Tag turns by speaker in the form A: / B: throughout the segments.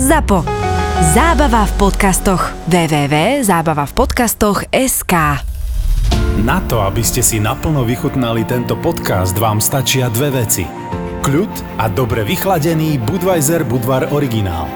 A: ZAPO. Zábava v podcastoch. www.zábavavpodcastoch.sk
B: Na to, aby ste si naplno vychutnali tento podcast, vám stačia dve veci. Kľud a dobre vychladený Budweiser Budvar originál.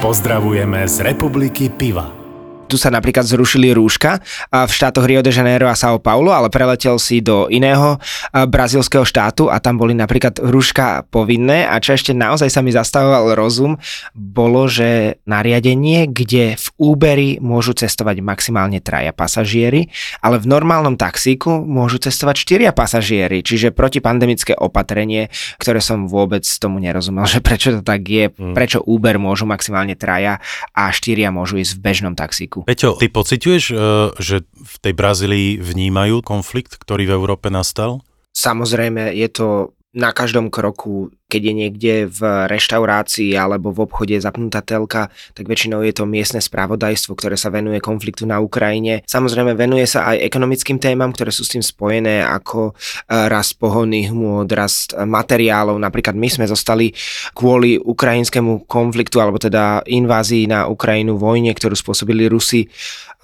B: Pozdravujeme z Republiky Piva
C: tu sa napríklad zrušili rúška v štátoch Rio de Janeiro a São Paulo, ale preletel si do iného brazílskeho štátu a tam boli napríklad rúška povinné a čo ešte naozaj sa mi zastavoval rozum, bolo, že nariadenie, kde v Uberi môžu cestovať maximálne traja pasažieri, ale v normálnom taxíku môžu cestovať štyria pasažieri, čiže protipandemické opatrenie, ktoré som vôbec tomu nerozumel, že prečo to tak je, mm. prečo Uber môžu maximálne traja a štyria môžu ísť v bežnom taxíku.
D: Slovensku. Peťo, ty pociťuješ, e, že v tej Brazílii vnímajú konflikt, ktorý v Európe nastal?
C: Samozrejme, je to na každom kroku, keď je niekde v reštaurácii alebo v obchode zapnutá telka, tak väčšinou je to miestne spravodajstvo, ktoré sa venuje konfliktu na Ukrajine. Samozrejme venuje sa aj ekonomickým témam, ktoré sú s tým spojené, ako e, rast pohonných hmôt, rast materiálov. Napríklad my sme zostali kvôli ukrajinskému konfliktu, alebo teda invázii na Ukrajinu, vojne, ktorú spôsobili Rusi,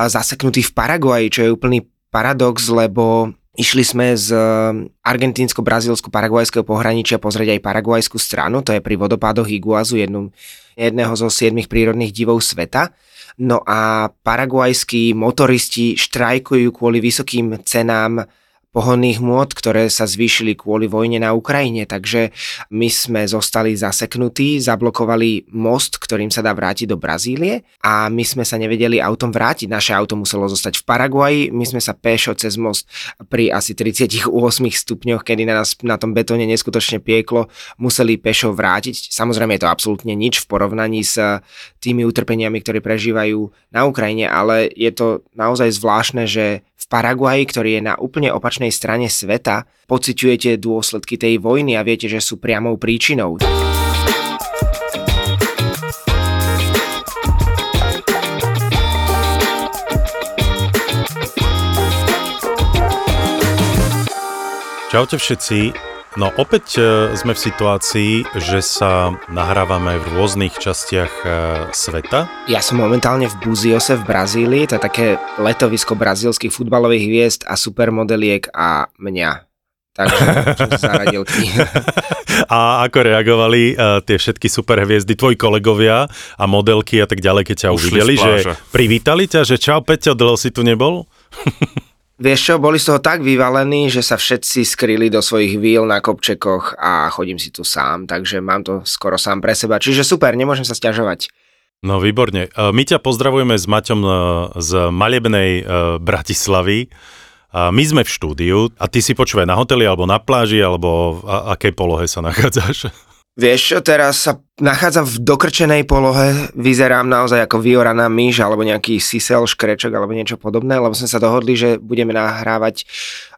C: zaseknutí v Paraguaji, čo je úplný paradox, lebo Išli sme z um, argentínsko-brazílsko-paraguajského pohraničia pozrieť aj paraguajskú stranu, to je pri vodopádoch Iguazu, jednu, jedného zo siedmých prírodných divov sveta. No a paraguajskí motoristi štrajkujú kvôli vysokým cenám pohonných môd, ktoré sa zvýšili kvôli vojne na Ukrajine, takže my sme zostali zaseknutí, zablokovali most, ktorým sa dá vrátiť do Brazílie a my sme sa nevedeli autom vrátiť. Naše auto muselo zostať v Paraguaji, my sme sa pešo cez most pri asi 38 stupňoch, kedy na nás na tom betóne neskutočne pieklo, museli pešo vrátiť. Samozrejme je to absolútne nič v porovnaní s tými utrpeniami, ktoré prežívajú na Ukrajine, ale je to naozaj zvláštne, že Paraguaji, ktorý je na úplne opačnej strane sveta, pociťujete dôsledky tej vojny a viete, že sú priamou príčinou.
D: Čaute všetci, No opäť e, sme v situácii, že sa nahrávame v rôznych častiach e, sveta.
C: Ja som momentálne v Buziose v Brazílii, to je také letovisko brazílskych futbalových hviezd a supermodeliek a mňa. Takže sa zaradil
D: A ako reagovali uh, tie všetky superhviezdy, tvoji kolegovia a modelky a tak ďalej, keď ťa Ušli uvideli, že privítali ťa, že čau Peťo, dlho si tu nebol?
C: Vieš čo, boli z toho tak vyvalení, že sa všetci skryli do svojich víl na kopčekoch a chodím si tu sám, takže mám to skoro sám pre seba. Čiže super, nemôžem sa stiažovať.
D: No výborne. E, my ťa pozdravujeme s Maťom e, z malebnej e, Bratislavy. My sme v štúdiu a ty si počúvaj na hoteli alebo na pláži alebo v akej polohe sa nachádzaš?
C: Vieš čo, teraz sa nachádzam v dokrčenej polohe, vyzerám naozaj ako vyoraná myš alebo nejaký sisel, škrečok alebo niečo podobné, lebo sme sa dohodli, že budeme nahrávať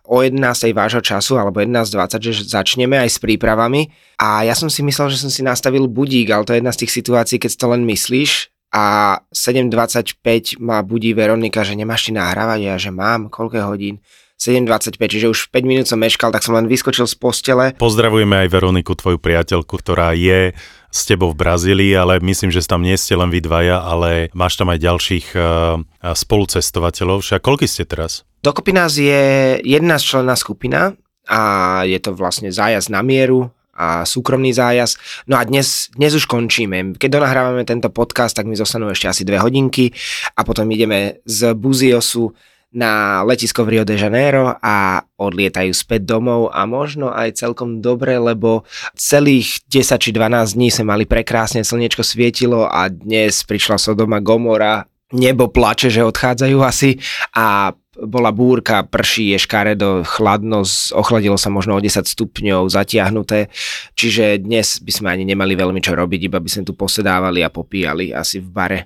C: o 11. vášho času alebo 11.20, že začneme aj s prípravami. A ja som si myslel, že som si nastavil budík, ale to je jedna z tých situácií, keď to len myslíš a 7.25 ma budí Veronika, že nemáš ti nahrávať a ja, že mám, koľko hodín. 7.25, čiže už 5 minút som meškal, tak som len vyskočil z postele.
D: Pozdravujeme aj Veroniku, tvoju priateľku, ktorá je s tebou v Brazílii, ale myslím, že tam nie ste len vy dvaja, ale máš tam aj ďalších uh, spolucestovateľov. Však koľko ste teraz?
C: Dokopy nás je jedna členná skupina a je to vlastne zájazd na mieru a súkromný zájazd. No a dnes, dnes už končíme. Keď donahrávame tento podcast, tak mi zostanú ešte asi dve hodinky a potom ideme z Buziosu na letisko v Rio de Janeiro a odlietajú späť domov a možno aj celkom dobre, lebo celých 10 či 12 dní sme mali prekrásne, slnečko svietilo a dnes prišla Sodoma Gomora, nebo plače, že odchádzajú asi a bola búrka, prší, je škaredo, chladno, ochladilo sa možno o 10 stupňov, zatiahnuté, čiže dnes by sme ani nemali veľmi čo robiť, iba by sme tu posedávali a popíjali asi v bare.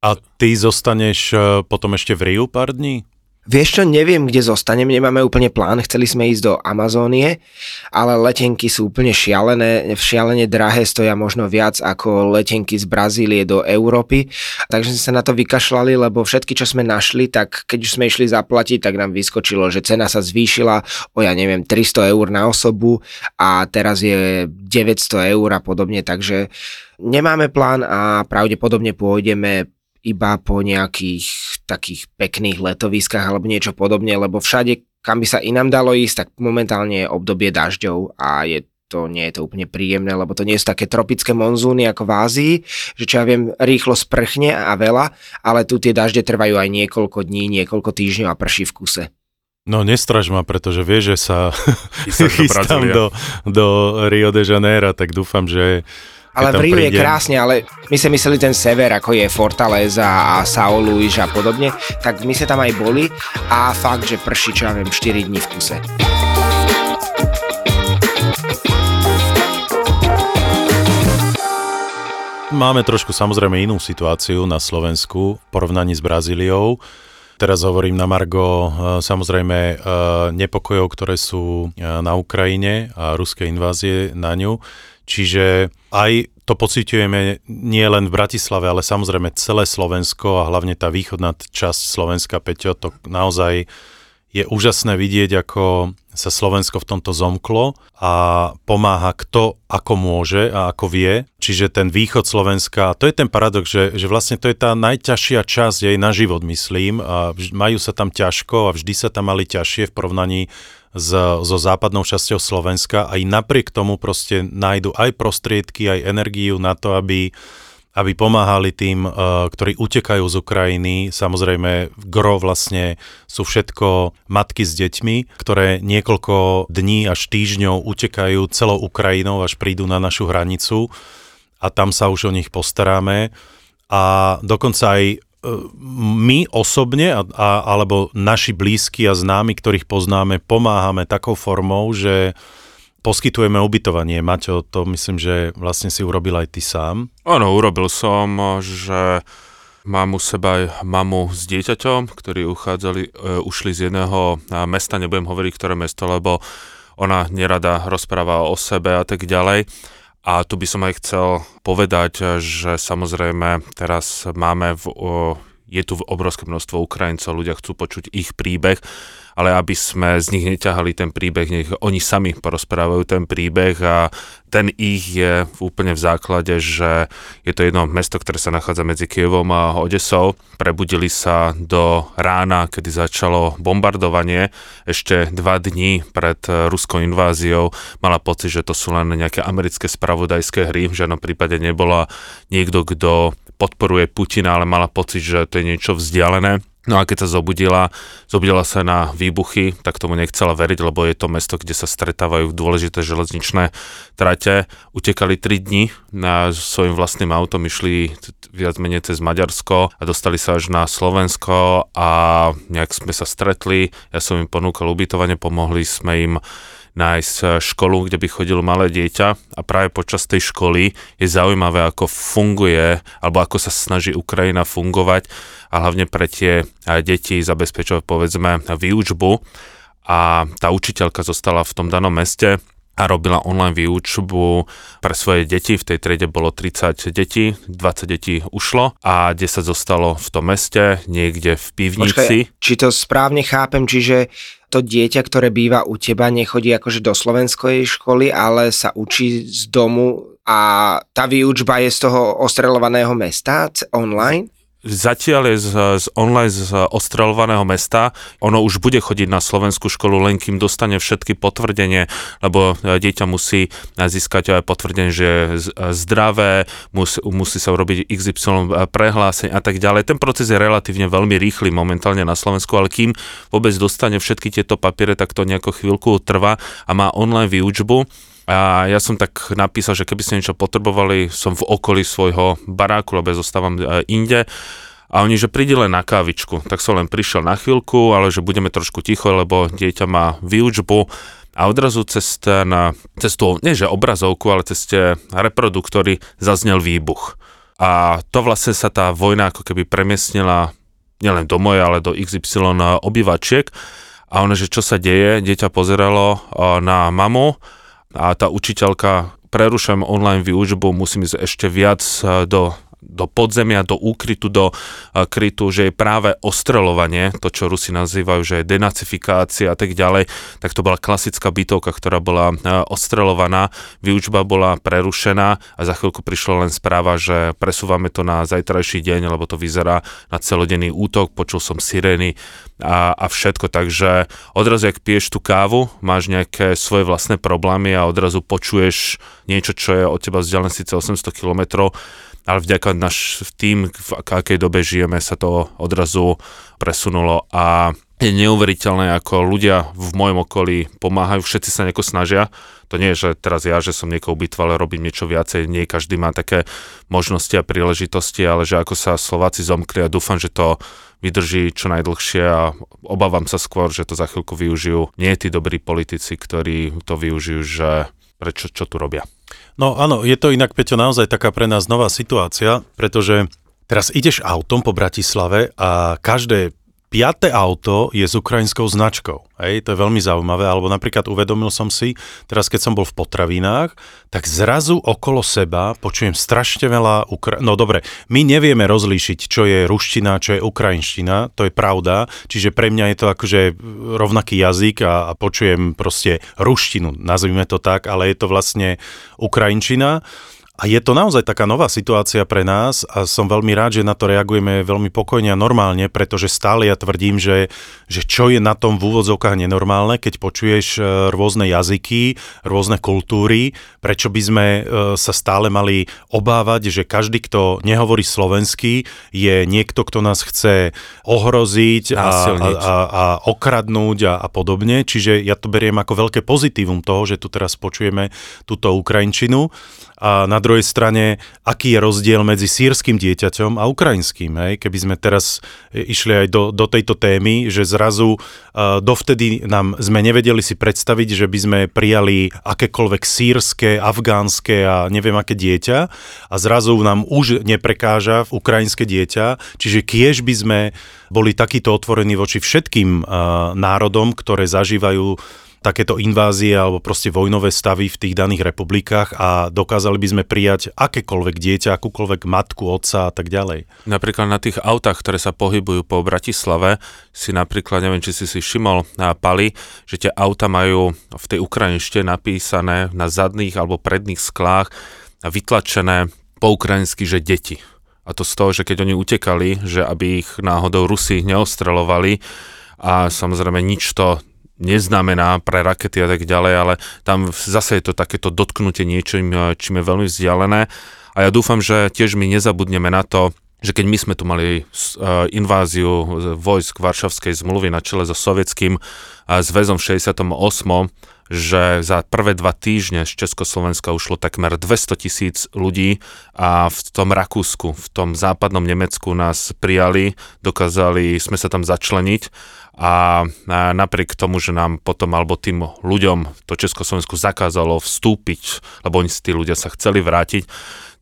D: A ty zostaneš eh, potom ešte v Riu pár dní?
C: Vieš čo, neviem, kde zostaneme, nemáme úplne plán, chceli sme ísť do Amazónie, ale letenky sú úplne šialené, šialene drahé, stoja možno viac ako letenky z Brazílie do Európy, takže sme sa na to vykašľali, lebo všetky, čo sme našli, tak keď už sme išli zaplatiť, tak nám vyskočilo, že cena sa zvýšila o, ja neviem, 300 eur na osobu a teraz je 900 eur a podobne, takže nemáme plán a pravdepodobne pôjdeme iba po nejakých takých pekných letoviskách alebo niečo podobne, lebo všade, kam by sa inám dalo ísť, tak momentálne je obdobie dažďov a je to nie je to úplne príjemné, lebo to nie sú také tropické monzúny ako v Ázii, že čo ja viem, rýchlo sprchne a veľa, ale tu tie dažde trvajú aj niekoľko dní, niekoľko týždňov a prší v kuse.
D: No nestraž ma, pretože vieš, že sa chystám do, do Rio de Janeiro, tak dúfam, že
C: ale v Riu je krásne, ale my sme mysleli ten sever, ako je Fortaleza a Sao Luis a podobne, tak my sme tam aj boli a fakt, že prší, čo ja viem, 4 dní v kuse.
D: Máme trošku samozrejme inú situáciu na Slovensku v porovnaní s Brazíliou. Teraz hovorím na Margo e, samozrejme e, nepokojov, ktoré sú e, na Ukrajine a ruskej invázie na ňu. Čiže aj to pociťujeme nie len v Bratislave, ale samozrejme celé Slovensko a hlavne tá východná časť Slovenska, Peťo, to naozaj je úžasné vidieť, ako sa Slovensko v tomto zomklo a pomáha kto ako môže a ako vie. Čiže ten východ Slovenska, to je ten paradox, že, že vlastne to je tá najťažšia časť jej na život, myslím. A majú sa tam ťažko a vždy sa tam mali ťažšie v porovnaní s, so západnou časťou Slovenska. Aj napriek tomu proste nájdu aj prostriedky, aj energiu na to, aby aby pomáhali tým, uh, ktorí utekajú z Ukrajiny. Samozrejme, gro vlastne sú všetko matky s deťmi, ktoré niekoľko dní až týždňov utekajú celou Ukrajinou, až prídu na našu hranicu a tam sa už o nich postaráme. A dokonca aj my osobne, a, a, alebo naši blízki a známi, ktorých poznáme, pomáhame takou formou, že poskytujeme ubytovanie. Maťo, to myslím, že vlastne si urobil aj ty sám.
E: Áno, urobil som, že mám u seba aj mamu s dieťaťom, ktorí uchádzali, e, ušli z jedného mesta, nebudem hovoriť, ktoré mesto, lebo ona nerada rozpráva o sebe a tak ďalej. A tu by som aj chcel povedať, že samozrejme teraz máme v, je tu obrovské množstvo Ukrajincov, ľudia chcú počuť ich príbeh ale aby sme z nich neťahali ten príbeh, nech oni sami porozprávajú ten príbeh a ten ich je úplne v základe, že je to jedno mesto, ktoré sa nachádza medzi Kievom a Odesou. Prebudili sa do rána, kedy začalo bombardovanie. Ešte dva dní pred ruskou inváziou mala pocit, že to sú len nejaké americké spravodajské hry. V žiadnom prípade nebola niekto, kto podporuje Putina, ale mala pocit, že to je niečo vzdialené No a keď sa zobudila, zobudila sa na výbuchy, tak tomu nechcela veriť, lebo je to mesto, kde sa stretávajú dôležité železničné trate. Utekali 3 dni na svojim vlastným autom, išli viac menej cez Maďarsko a dostali sa až na Slovensko a nejak sme sa stretli. Ja som im ponúkal ubytovanie, pomohli sme im nájsť eh, školu, kde by chodilo malé dieťa a práve počas tej školy je zaujímavé, ako funguje alebo ako sa snaží Ukrajina fungovať a hlavne pre tie eh, deti zabezpečovať povedzme výučbu a tá učiteľka zostala v tom danom meste a robila online výučbu pre svoje deti. V tej triede bolo 30 detí, 20 detí ušlo a 10 zostalo v tom meste, niekde v pivnici.
C: Počkaj, či to správne chápem, čiže to dieťa, ktoré býva u teba, nechodí akože do slovenskej školy, ale sa učí z domu a tá výučba je z toho ostrelovaného mesta online?
E: Zatiaľ je z, z online z ostrelovaného mesta. Ono už bude chodiť na slovenskú školu, len kým dostane všetky potvrdenie, lebo e, dieťa musí získať aj potvrdenie, že je zdravé, musí, musí sa urobiť XY prehlásenie a tak ďalej. Ten proces je relatívne veľmi rýchly momentálne na Slovensku, ale kým vôbec dostane všetky tieto papiere, tak to nejako chvíľku trvá a má online výučbu a ja som tak napísal, že keby ste niečo potrebovali, som v okolí svojho baráku, lebo ja zostávam e, inde. A oni, že príde len na kávičku. Tak som len prišiel na chvíľku, ale že budeme trošku ticho, lebo dieťa má výučbu. A odrazu cez, ten, cez tú, nie že obrazovku, ale cez tie reproduktory zaznel výbuch. A to vlastne sa tá vojna ako keby premiesnila nielen do mojej, ale do XY obyvačiek. A ono, že čo sa deje, dieťa pozeralo na mamu a tá učiteľka prerušujem online výučbu, musím ísť ešte viac do do podzemia, do úkrytu, do krytu, že je práve ostrelovanie, to čo Rusi nazývajú, že je denacifikácia a tak ďalej, tak to bola klasická bytovka, ktorá bola ostrelovaná, výučba bola prerušená a za chvíľku prišla len správa, že presúvame to na zajtrajší deň, lebo to vyzerá na celodenný útok, počul som sirény a, a všetko, takže odrazu, ak piješ tú kávu, máš nejaké svoje vlastné problémy a odrazu počuješ niečo, čo je od teba vzdialené síce 800 kilometrov, ale vďaka náš tým, v akej dobe žijeme, sa to odrazu presunulo a je neuveriteľné, ako ľudia v mojom okolí pomáhajú, všetci sa nejako snažia. To nie je, že teraz ja, že som niekoho bytval, ale robím niečo viacej, nie každý má také možnosti a príležitosti, ale že ako sa Slováci zomkli a dúfam, že to vydrží čo najdlhšie a obávam sa skôr, že to za chvíľku využijú nie tí dobrí politici, ktorí to využijú, že prečo, čo tu robia.
D: No áno, je to inak, Peťo, naozaj taká pre nás nová situácia, pretože teraz ideš autom po Bratislave a každé piaté auto je s ukrajinskou značkou. Hej, to je veľmi zaujímavé, alebo napríklad uvedomil som si, teraz keď som bol v potravinách, tak zrazu okolo seba počujem strašne veľa Ukra- No dobre, my nevieme rozlíšiť, čo je ruština, čo je ukrajinština, to je pravda, čiže pre mňa je to akože rovnaký jazyk a, a počujem proste ruštinu, nazvime to tak, ale je to vlastne ukrajinčina. A je to naozaj taká nová situácia pre nás a som veľmi rád, že na to reagujeme veľmi pokojne a normálne, pretože stále ja tvrdím, že, že čo je na tom v úvodzovkách nenormálne, keď počuješ e, rôzne jazyky, rôzne kultúry, prečo by sme e, sa stále mali obávať, že každý, kto nehovorí slovensky, je niekto, kto nás chce ohroziť a, a, a, a okradnúť a, a podobne. Čiže ja to beriem ako veľké pozitívum toho, že tu teraz počujeme túto Ukrajinčinu a na druhej strane, aký je rozdiel medzi sírským dieťaťom a ukrajinským. Hej? Keby sme teraz e, išli aj do, do tejto témy, že zrazu uh, dovtedy nám sme nevedeli si predstaviť, že by sme prijali akékoľvek sírske, afgánske a neviem aké dieťa a zrazu nám už neprekáža v ukrajinské dieťa, čiže kiež by sme boli takýto otvorení voči všetkým uh, národom, ktoré zažívajú takéto invázie alebo proste vojnové stavy v tých daných republikách a dokázali by sme prijať akékoľvek dieťa, akúkoľvek matku, otca a tak ďalej.
E: Napríklad na tých autách, ktoré sa pohybujú po Bratislave, si napríklad, neviem, či si si všimol na Pali, že tie auta majú v tej ukrajinšte napísané na zadných alebo predných sklách vytlačené po ukrajinsky, že deti. A to z toho, že keď oni utekali, že aby ich náhodou Rusi neostrelovali, a samozrejme nič to neznamená pre rakety a tak ďalej, ale tam zase je to takéto dotknutie niečím, čím je veľmi vzdialené. A ja dúfam, že tiež my nezabudneme na to, že keď my sme tu mali e, inváziu vojsk Varšavskej zmluvy na čele so sovietským zväzom v 68., že za prvé dva týždne z Československa ušlo takmer 200 tisíc ľudí a v tom Rakúsku, v tom západnom Nemecku nás prijali, dokázali sme sa tam začleniť a napriek tomu, že nám potom alebo tým ľuďom to Československu zakázalo vstúpiť, lebo oni si tí ľudia sa chceli vrátiť,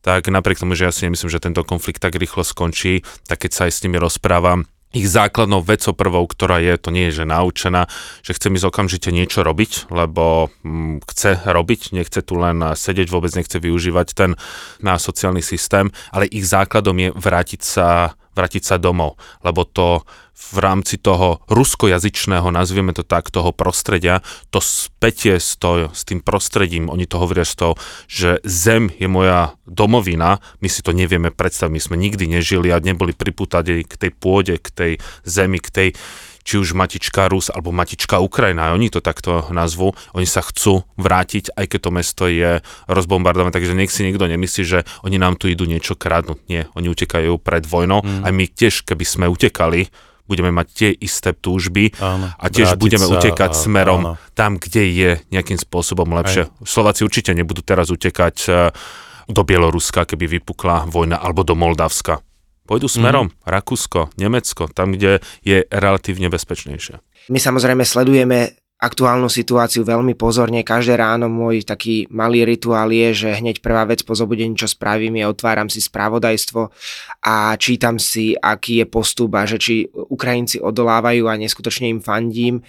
E: tak napriek tomu, že ja si nemyslím, že tento konflikt tak rýchlo skončí, tak keď sa aj s nimi rozprávam, ich základnou vecou prvou, ktorá je, to nie je, že naučená, že chce ísť okamžite niečo robiť, lebo hm, chce robiť, nechce tu len sedieť, vôbec nechce využívať ten na sociálny systém, ale ich základom je vrátiť sa vrátiť sa domov, lebo to v rámci toho ruskojazyčného, nazvieme to tak, toho prostredia, to spätie s, to, s tým prostredím, oni to hovoria z toho, že zem je moja domovina, my si to nevieme predstaviť, my sme nikdy nežili a neboli priputaní k tej pôde, k tej zemi, k tej či už matička Rus alebo matička Ukrajina, oni to takto nazvú, oni sa chcú vrátiť, aj keď to mesto je rozbombardované, takže nech si nikto nemyslí, že oni nám tu idú niečo kradnúť. Nie, oni utekajú pred vojnou, mm. aj my tiež, keby sme utekali, budeme mať tie isté túžby áno, a tiež budeme sa, utekať a, smerom áno. tam, kde je nejakým spôsobom lepšie. Aj. Slováci určite nebudú teraz utekať e, do Bieloruska, keby vypukla vojna, alebo do Moldavska. Pôjdu smerom mm. Rakúsko, Nemecko, tam, kde je relatívne bezpečnejšie.
C: My samozrejme sledujeme aktuálnu situáciu veľmi pozorne. Každé ráno môj taký malý rituál je, že hneď prvá vec po zobudení, čo spravím, je otváram si spravodajstvo a čítam si, aký je postup a že či Ukrajinci odolávajú a neskutočne im fandím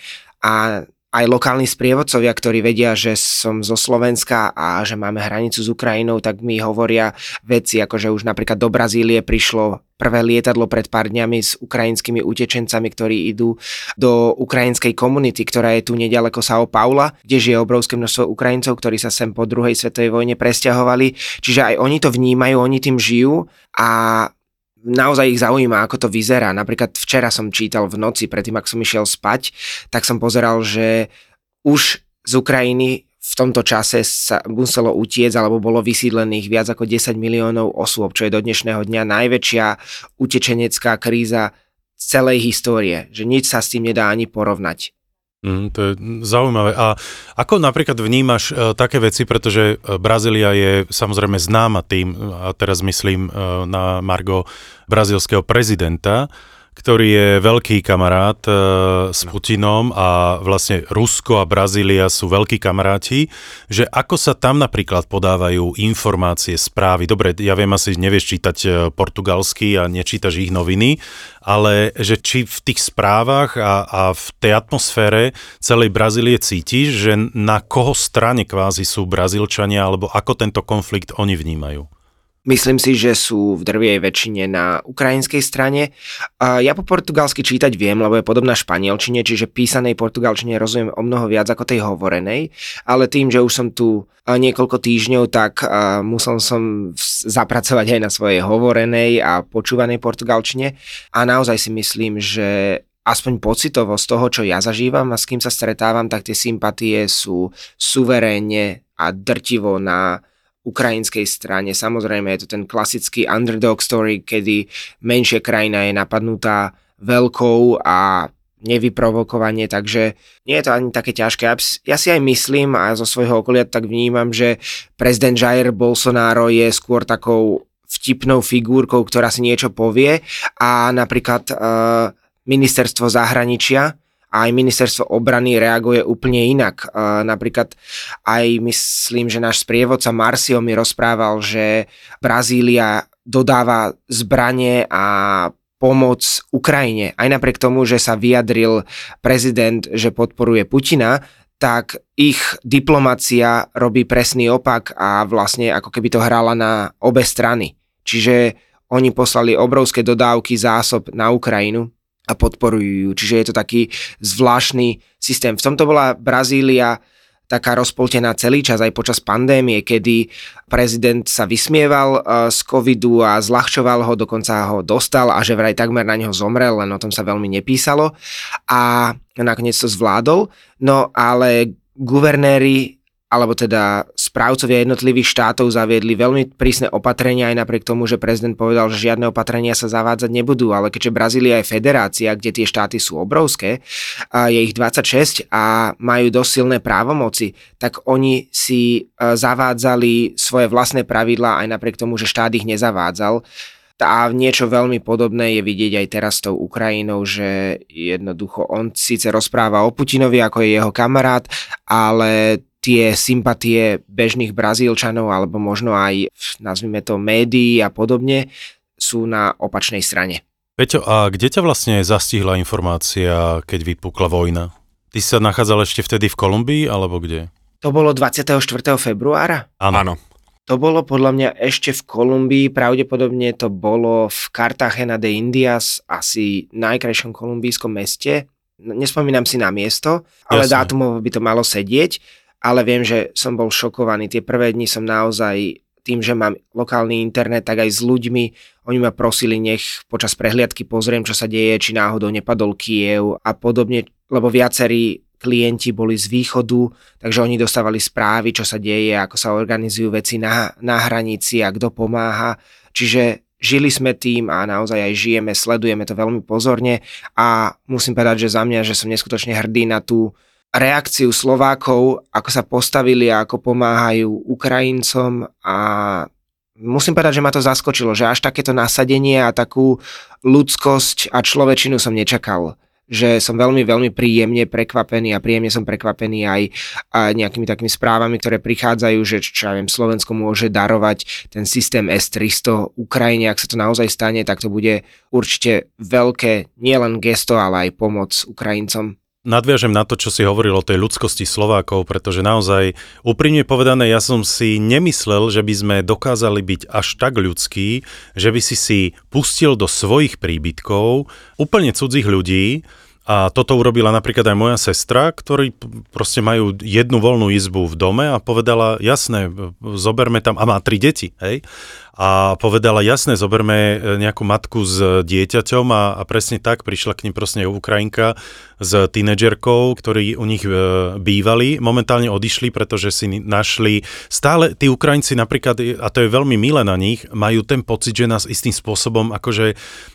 C: a aj lokálni sprievodcovia, ktorí vedia, že som zo Slovenska a že máme hranicu s Ukrajinou, tak mi hovoria veci, ako že už napríklad do Brazílie prišlo prvé lietadlo pred pár dňami s ukrajinskými utečencami, ktorí idú do ukrajinskej komunity, ktorá je tu nedaleko São Paula, kde žije obrovské množstvo Ukrajincov, ktorí sa sem po druhej svetovej vojne presťahovali. Čiže aj oni to vnímajú, oni tým žijú a naozaj ich zaujíma, ako to vyzerá. Napríklad včera som čítal v noci, predtým ak som išiel spať, tak som pozeral, že už z Ukrajiny v tomto čase sa muselo utiec alebo bolo vysídlených viac ako 10 miliónov osôb, čo je do dnešného dňa najväčšia utečenecká kríza celej histórie, že nič sa s tým nedá ani porovnať.
D: Mm, to je zaujímavé. A ako napríklad vnímaš uh, také veci, pretože uh, Brazília je samozrejme známa tým, a teraz myslím uh, na Margo brazilského prezidenta, ktorý je veľký kamarát e, s Putinom a vlastne Rusko a Brazília sú veľkí kamaráti, že ako sa tam napríklad podávajú informácie, správy. Dobre, ja viem, asi nevieš čítať e, portugalsky a nečítaš ich noviny, ale že či v tých správach a, a v tej atmosfére celej Brazílie cítiš, že na koho strane kvázi sú Brazílčania, alebo ako tento konflikt oni vnímajú?
C: Myslím si, že sú v drvej väčšine na ukrajinskej strane. Ja po portugalsky čítať viem, lebo je podobná španielčine, čiže písanej portugalčine rozumiem o mnoho viac ako tej hovorenej, ale tým, že už som tu niekoľko týždňov, tak musel som zapracovať aj na svojej hovorenej a počúvanej portugalčine a naozaj si myslím, že aspoň pocitovo z toho, čo ja zažívam a s kým sa stretávam, tak tie sympatie sú suverénne a drtivo na ukrajinskej strane. Samozrejme je to ten klasický underdog story, kedy menšia krajina je napadnutá veľkou a nevyprovokovanie, takže nie je to ani také ťažké. Ja si aj myslím a zo svojho okolia tak vnímam, že prezident Jair Bolsonaro je skôr takou vtipnou figurkou, ktorá si niečo povie a napríklad uh, ministerstvo zahraničia aj ministerstvo obrany reaguje úplne inak. Napríklad aj myslím, že náš sprievodca Marcio mi rozprával, že Brazília dodáva zbranie a pomoc Ukrajine. Aj napriek tomu, že sa vyjadril prezident, že podporuje Putina, tak ich diplomacia robí presný opak a vlastne ako keby to hrala na obe strany. Čiže oni poslali obrovské dodávky zásob na Ukrajinu a podporujú. Čiže je to taký zvláštny systém. V tomto bola Brazília taká rozpoltená celý čas aj počas pandémie, kedy prezident sa vysmieval uh, z covidu a zľahčoval ho, dokonca ho dostal a že vraj takmer na neho zomrel, len o tom sa veľmi nepísalo a nakoniec to zvládol. No ale guvernéri alebo teda správcovia jednotlivých štátov zaviedli veľmi prísne opatrenia aj napriek tomu, že prezident povedal, že žiadne opatrenia sa zavádzať nebudú, ale keďže Brazília je federácia, kde tie štáty sú obrovské, je ich 26 a majú dosť silné právomoci, tak oni si e, zavádzali svoje vlastné pravidlá aj napriek tomu, že štát ich nezavádzal. A niečo veľmi podobné je vidieť aj teraz s tou Ukrajinou, že jednoducho on síce rozpráva o Putinovi ako je jeho kamarát, ale tie sympatie bežných Brazílčanov alebo možno aj, nazvime to, médií a podobne, sú na opačnej strane.
D: Peťo, a kde ťa vlastne zastihla informácia, keď vypukla vojna? Ty sa nachádzal ešte vtedy v Kolumbii, alebo kde?
C: To bolo 24. februára?
D: Áno.
C: To bolo podľa mňa ešte v Kolumbii, pravdepodobne to bolo v Cartagena de Indias, asi najkrajšom kolumbijskom meste. Nespomínam si na miesto, ale Jasne. dátumovo by to malo sedieť ale viem, že som bol šokovaný. Tie prvé dni som naozaj tým, že mám lokálny internet, tak aj s ľuďmi, oni ma prosili, nech počas prehliadky pozriem, čo sa deje, či náhodou nepadol Kiev a podobne, lebo viacerí klienti boli z východu, takže oni dostávali správy, čo sa deje, ako sa organizujú veci na, na hranici a kto pomáha. Čiže žili sme tým a naozaj aj žijeme, sledujeme to veľmi pozorne a musím povedať, že za mňa, že som neskutočne hrdý na tú reakciu Slovákov, ako sa postavili a ako pomáhajú Ukrajincom. A musím povedať, že ma to zaskočilo, že až takéto nasadenie a takú ľudskosť a človečinu som nečakal. Že som veľmi, veľmi príjemne prekvapený a príjemne som prekvapený aj, nejakými takými správami, ktoré prichádzajú, že čo ja viem, Slovensko môže darovať ten systém S-300 Ukrajine, ak sa to naozaj stane, tak to bude určite veľké nielen gesto, ale aj pomoc Ukrajincom.
D: Nadviažem na to, čo si hovoril o tej ľudskosti Slovákov, pretože naozaj, úprimne povedané, ja som si nemyslel, že by sme dokázali byť až tak ľudskí, že by si si pustil do svojich príbytkov úplne cudzích ľudí, a toto urobila napríklad aj moja sestra, ktorí proste majú jednu voľnú izbu v dome a povedala, jasné, zoberme tam, a má tri deti, hej, a povedala, jasné, zoberme e, nejakú matku s dieťaťom a, a presne tak prišla k ním proste Ukrajinka s tínedžerkou, ktorí u nich e, bývali, momentálne odišli, pretože si našli, stále tí Ukrajinci napríklad, a to je veľmi milé na nich, majú ten pocit, že nás istým spôsobom akože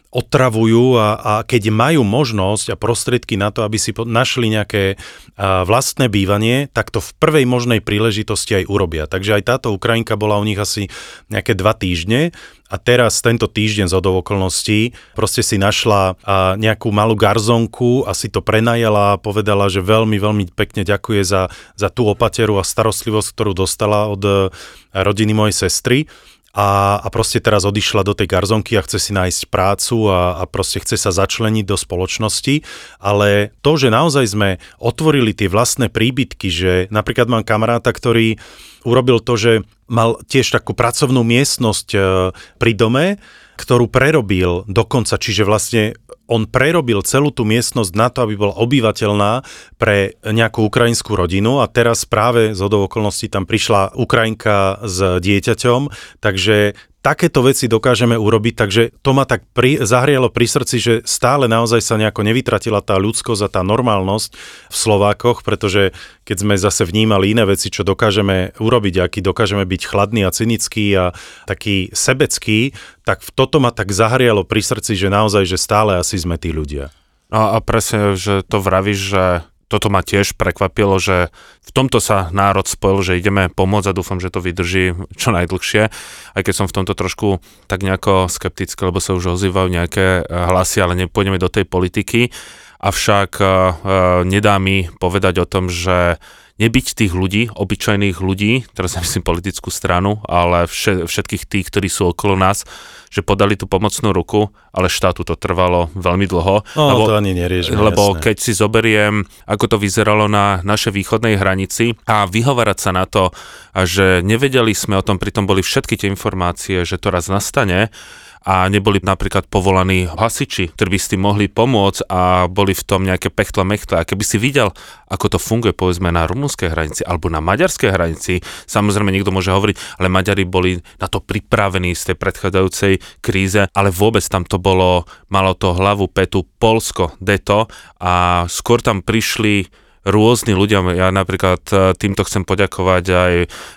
D: otravujú a, a keď majú možnosť a prostriedky na to, aby si našli nejaké vlastné bývanie, tak to v prvej možnej príležitosti aj urobia. Takže aj táto Ukrajinka bola u nich asi nejaké dva týždne a teraz tento týždeň z okolností proste si našla nejakú malú garzonku a si to prenajala a povedala, že veľmi, veľmi pekne ďakuje za, za tú opateru a starostlivosť, ktorú dostala od rodiny mojej sestry a, a proste teraz odišla do tej garzonky a chce si nájsť prácu a, a proste chce sa začleniť do spoločnosti, ale to, že naozaj sme otvorili tie vlastné príbytky, že napríklad mám kamaráta, ktorý urobil to, že mal tiež takú pracovnú miestnosť e, pri dome, ktorú prerobil dokonca, čiže vlastne on prerobil celú tú miestnosť na to, aby bola obyvateľná pre nejakú ukrajinskú rodinu a teraz práve z okolností tam prišla Ukrajinka s dieťaťom, takže takéto veci dokážeme urobiť, takže to ma tak pri, zahrialo pri srdci, že stále naozaj sa nejako nevytratila tá ľudskosť a tá normálnosť v Slovákoch, pretože keď sme zase vnímali iné veci, čo dokážeme urobiť, aký dokážeme byť chladný a cynický a taký sebecký, tak toto ma tak zahrialo pri srdci, že naozaj, že stále asi sme tí ľudia.
E: No a presne, že to vravíš, že toto ma tiež prekvapilo, že v tomto sa národ spojil, že ideme pomôcť a dúfam, že to vydrží čo najdlhšie, aj keď som v tomto trošku tak nejako skeptický, lebo sa už ozývajú nejaké eh, hlasy, ale nepôjdeme do tej politiky. Avšak uh, nedá mi povedať o tom, že nebyť tých ľudí, obyčajných ľudí, teraz nemyslím politickú stranu, ale všetkých tých, ktorí sú okolo nás, že podali tú pomocnú ruku, ale štátu to trvalo veľmi dlho.
D: No, lebo, to ani neriešme,
E: Lebo
D: jasné.
E: keď si zoberiem, ako to vyzeralo na našej východnej hranici a vyhovárať sa na to, že nevedeli sme o tom, pritom boli všetky tie informácie, že to raz nastane, a neboli napríklad povolaní hasiči, ktorí by s tým mohli pomôcť a boli v tom nejaké pechtle mechtle. A keby si videl, ako to funguje povedzme na rumunskej hranici alebo na maďarskej hranici, samozrejme niekto môže hovoriť, ale Maďari boli na to pripravení z tej predchádzajúcej kríze, ale vôbec tam to bolo, malo to hlavu, petu, Polsko, deto a skôr tam prišli rôzni ľudia. Ja napríklad e, týmto chcem poďakovať aj,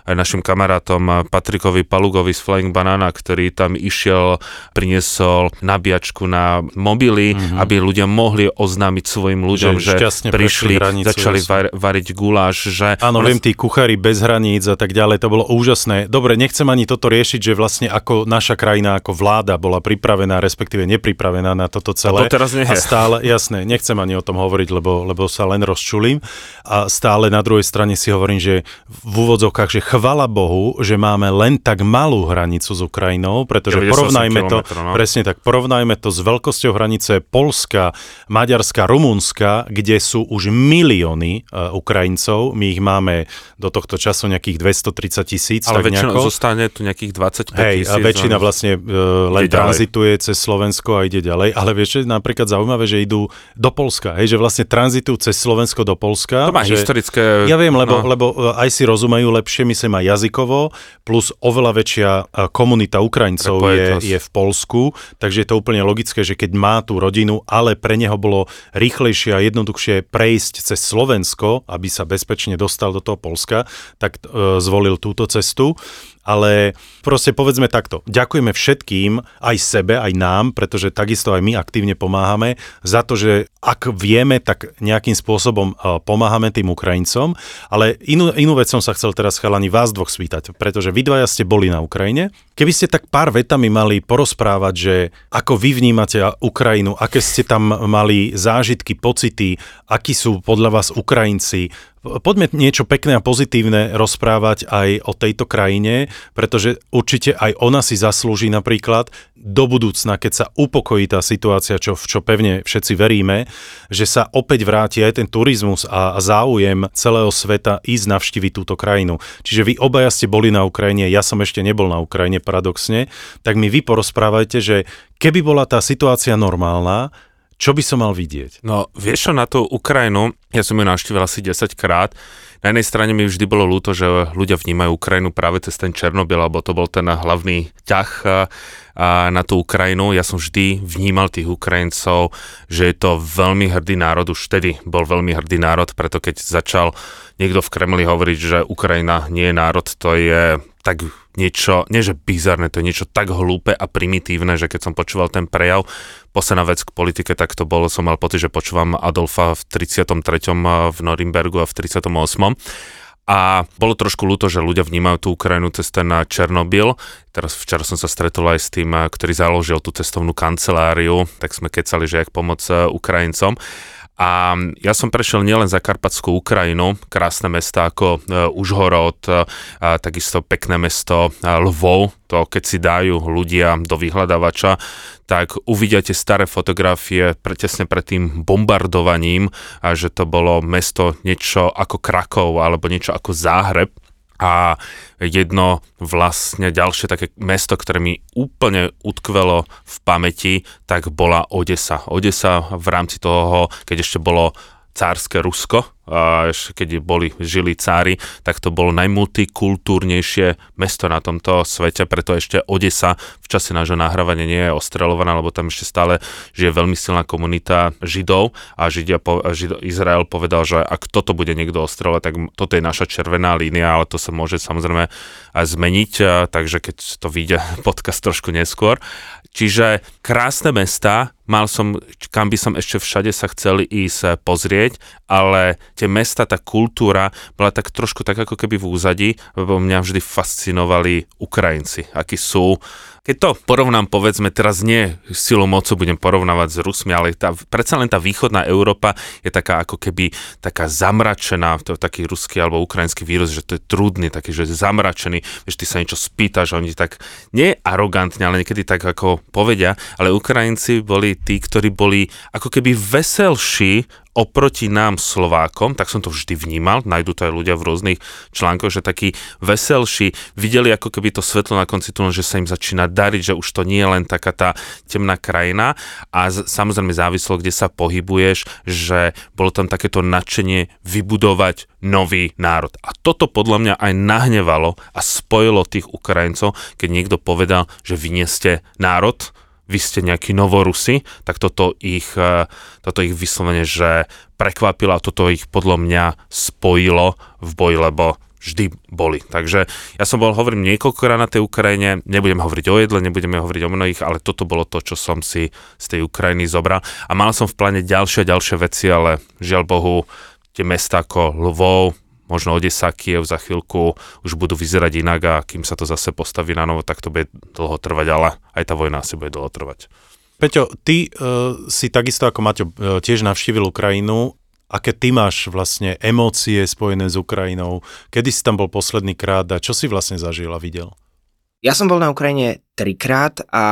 E: aj našim kamarátom e, Patrikovi Palugovi z Flying Banana, ktorý tam išiel, priniesol nabíjačku na mobily, mm-hmm. aby ľudia mohli oznámiť svojim ľuďom, že, že prišli, hranicu, začali var, variť guláš. Že
D: Áno, viem, tí kuchári bez hraníc a tak ďalej, to bolo úžasné. Dobre, nechcem ani toto riešiť, že vlastne ako naša krajina, ako vláda bola pripravená, respektíve nepripravená na toto celé.
E: A to teraz nie je.
D: A stále, jasné, nechcem ani o tom hovoriť, lebo, lebo sa len rozčuli hovorím. A stále na druhej strane si hovorím, že v úvodzovkách, že chvala Bohu, že máme len tak malú hranicu s Ukrajinou, pretože porovnajme to, no. presne tak, porovnajme to s veľkosťou hranice Polska, Maďarska, Rumunska, kde sú už milióny uh, Ukrajincov, my ich máme do tohto času nejakých 230 tisíc.
E: Ale
D: tak nejako.
E: zostane tu nejakých 25
D: Hej,
E: tisíc.
D: a väčšina vlastne uh, len tranzituje cez Slovensko a ide ďalej, ale vieš, napríklad zaujímavé, že idú do Polska, hej, že vlastne tranzitujú cez Slovensko do Polska.
E: To má
D: že,
E: historické...
D: Ja viem, lebo,
E: no.
D: lebo e, aj si rozumejú lepšie, myslím aj jazykovo, plus oveľa väčšia e, komunita Ukrajincov je, je v Polsku, takže je to úplne logické, že keď má tú rodinu, ale pre neho bolo rýchlejšie a jednoduchšie prejsť cez Slovensko, aby sa bezpečne dostal do toho Polska, tak uh, zvolil túto cestu. Ale proste povedzme takto. Ďakujeme všetkým, aj sebe, aj nám, pretože takisto aj my aktívne pomáhame, za to, že ak vieme, tak nejakým spôsobom e, pomáhame tým Ukrajincom, ale inú, inú vec som sa chcel teraz chalani vás dvoch spýtať, pretože vy dvaja ste boli na Ukrajine. Keby ste tak pár vetami mali porozprávať, že ako vy vnímate Ukrajinu, aké ste tam mali zážitky, pocity, akí sú podľa vás Ukrajinci, Poďme niečo pekné a pozitívne rozprávať aj o tejto krajine, pretože určite aj ona si zaslúži napríklad do budúcna, keď sa upokojí tá situácia, čo, v čo pevne všetci veríme, že sa opäť vráti aj ten turizmus a, záujem celého sveta ísť navštíviť túto krajinu. Čiže vy obaja ste boli na Ukrajine, ja som ešte nebol na Ukrajine paradoxne, tak mi vy porozprávajte, že keby bola tá situácia normálna, čo by som mal vidieť?
E: No, vieš čo, na tú Ukrajinu, ja som ju navštívil asi 10 krát, na jednej strane mi vždy bolo ľúto, že ľudia vnímajú Ukrajinu práve cez ten Černobyl, lebo to bol ten hlavný ťah na tú Ukrajinu. Ja som vždy vnímal tých Ukrajincov, že je to veľmi hrdý národ, už vtedy bol veľmi hrdý národ, preto keď začal niekto v Kremli hovoriť, že Ukrajina nie je národ, to je tak niečo, nie že bizarné, to je niečo tak hlúpe a primitívne, že keď som počúval ten prejav, posledná vec k politike, tak to bolo, som mal pocit, že počúvam Adolfa v 33. v Norimbergu a v 38. A bolo trošku ľúto, že ľudia vnímajú tú Ukrajinu cez ten Černobyl. Teraz včera som sa stretol aj s tým, ktorý založil tú cestovnú kanceláriu, tak sme kecali, že jak pomoc Ukrajincom. A ja som prešiel nielen za Karpatskú Ukrajinu, krásne mesta ako e, Užhorod, e, takisto pekné mesto e, Lvov, to keď si dajú ľudia do vyhľadávača, tak uvidíte staré fotografie pre, tesne pred tým bombardovaním, a že to bolo mesto niečo ako Krakov alebo niečo ako Záhreb, a jedno vlastne ďalšie také mesto, ktoré mi úplne utkvelo v pamäti, tak bola Odesa. Odesa v rámci toho, keď ešte bolo cárske Rusko, a keď boli, žili cári, tak to bolo najmultikultúrnejšie mesto na tomto svete, preto ešte Odesa v čase nášho nahrávania nie je ostrelovaná, lebo tam ešte stále žije veľmi silná komunita Židov a Židia, Žid, Izrael povedal, že ak toto bude niekto ostrelovať, tak toto je naša červená línia, ale to sa môže samozrejme aj zmeniť, takže keď to vyjde podcast trošku neskôr. Čiže krásne mesta, mal som, kam by som ešte všade sa chceli ísť eh, pozrieť, ale tie mesta, tá kultúra bola tak trošku tak ako keby v úzadi, lebo mňa vždy fascinovali Ukrajinci, akí sú, keď to porovnám, povedzme, teraz nie silou mocu budem porovnávať s Rusmi, ale tá, predsa len tá východná Európa je taká ako keby taká zamračená, to taký ruský alebo ukrajinský vírus, že to je trudný, taký, že je zamračený, že ty sa niečo spýtaš, oni tak nie arogantne, ale niekedy tak ako povedia, ale Ukrajinci boli tí, ktorí boli ako keby veselší oproti nám Slovákom, tak som to vždy vnímal, nájdú to aj ľudia v rôznych článkoch, že takí veselší videli ako keby to svetlo na konci tunela, že sa im začína dariť, že už to nie je len taká tá temná krajina a z, samozrejme závislo, kde sa pohybuješ, že bolo tam takéto nadšenie vybudovať nový národ. A toto podľa mňa aj nahnevalo a spojilo tých Ukrajincov, keď niekto povedal, že vy nie ste národ, vy ste nejakí novorusy, tak toto ich, e, toto ich vyslovene, že prekvapilo a toto ich podľa mňa spojilo v boji, lebo vždy boli. Takže ja som bol, hovorím niekoľkokrát na tej Ukrajine, nebudem hovoriť o jedle, nebudeme hovoriť o mnohých, ale toto bolo to, čo som si z tej Ukrajiny zobral. A mal som v pláne ďalšie a ďalšie veci, ale žiaľ Bohu, tie mesta ako Lvov, možno Odesa, Kiev za chvíľku už budú vyzerať inak a kým sa to zase postaví na novo, tak to bude dlho trvať, ale aj tá vojna asi bude dlho trvať.
D: Peťo, ty uh, si takisto ako Maťo uh, tiež navštívil Ukrajinu. Aké ty máš vlastne emócie spojené s Ukrajinou? Kedy si tam bol posledný krát a čo si vlastne zažil a videl?
C: Ja som bol na Ukrajine trikrát a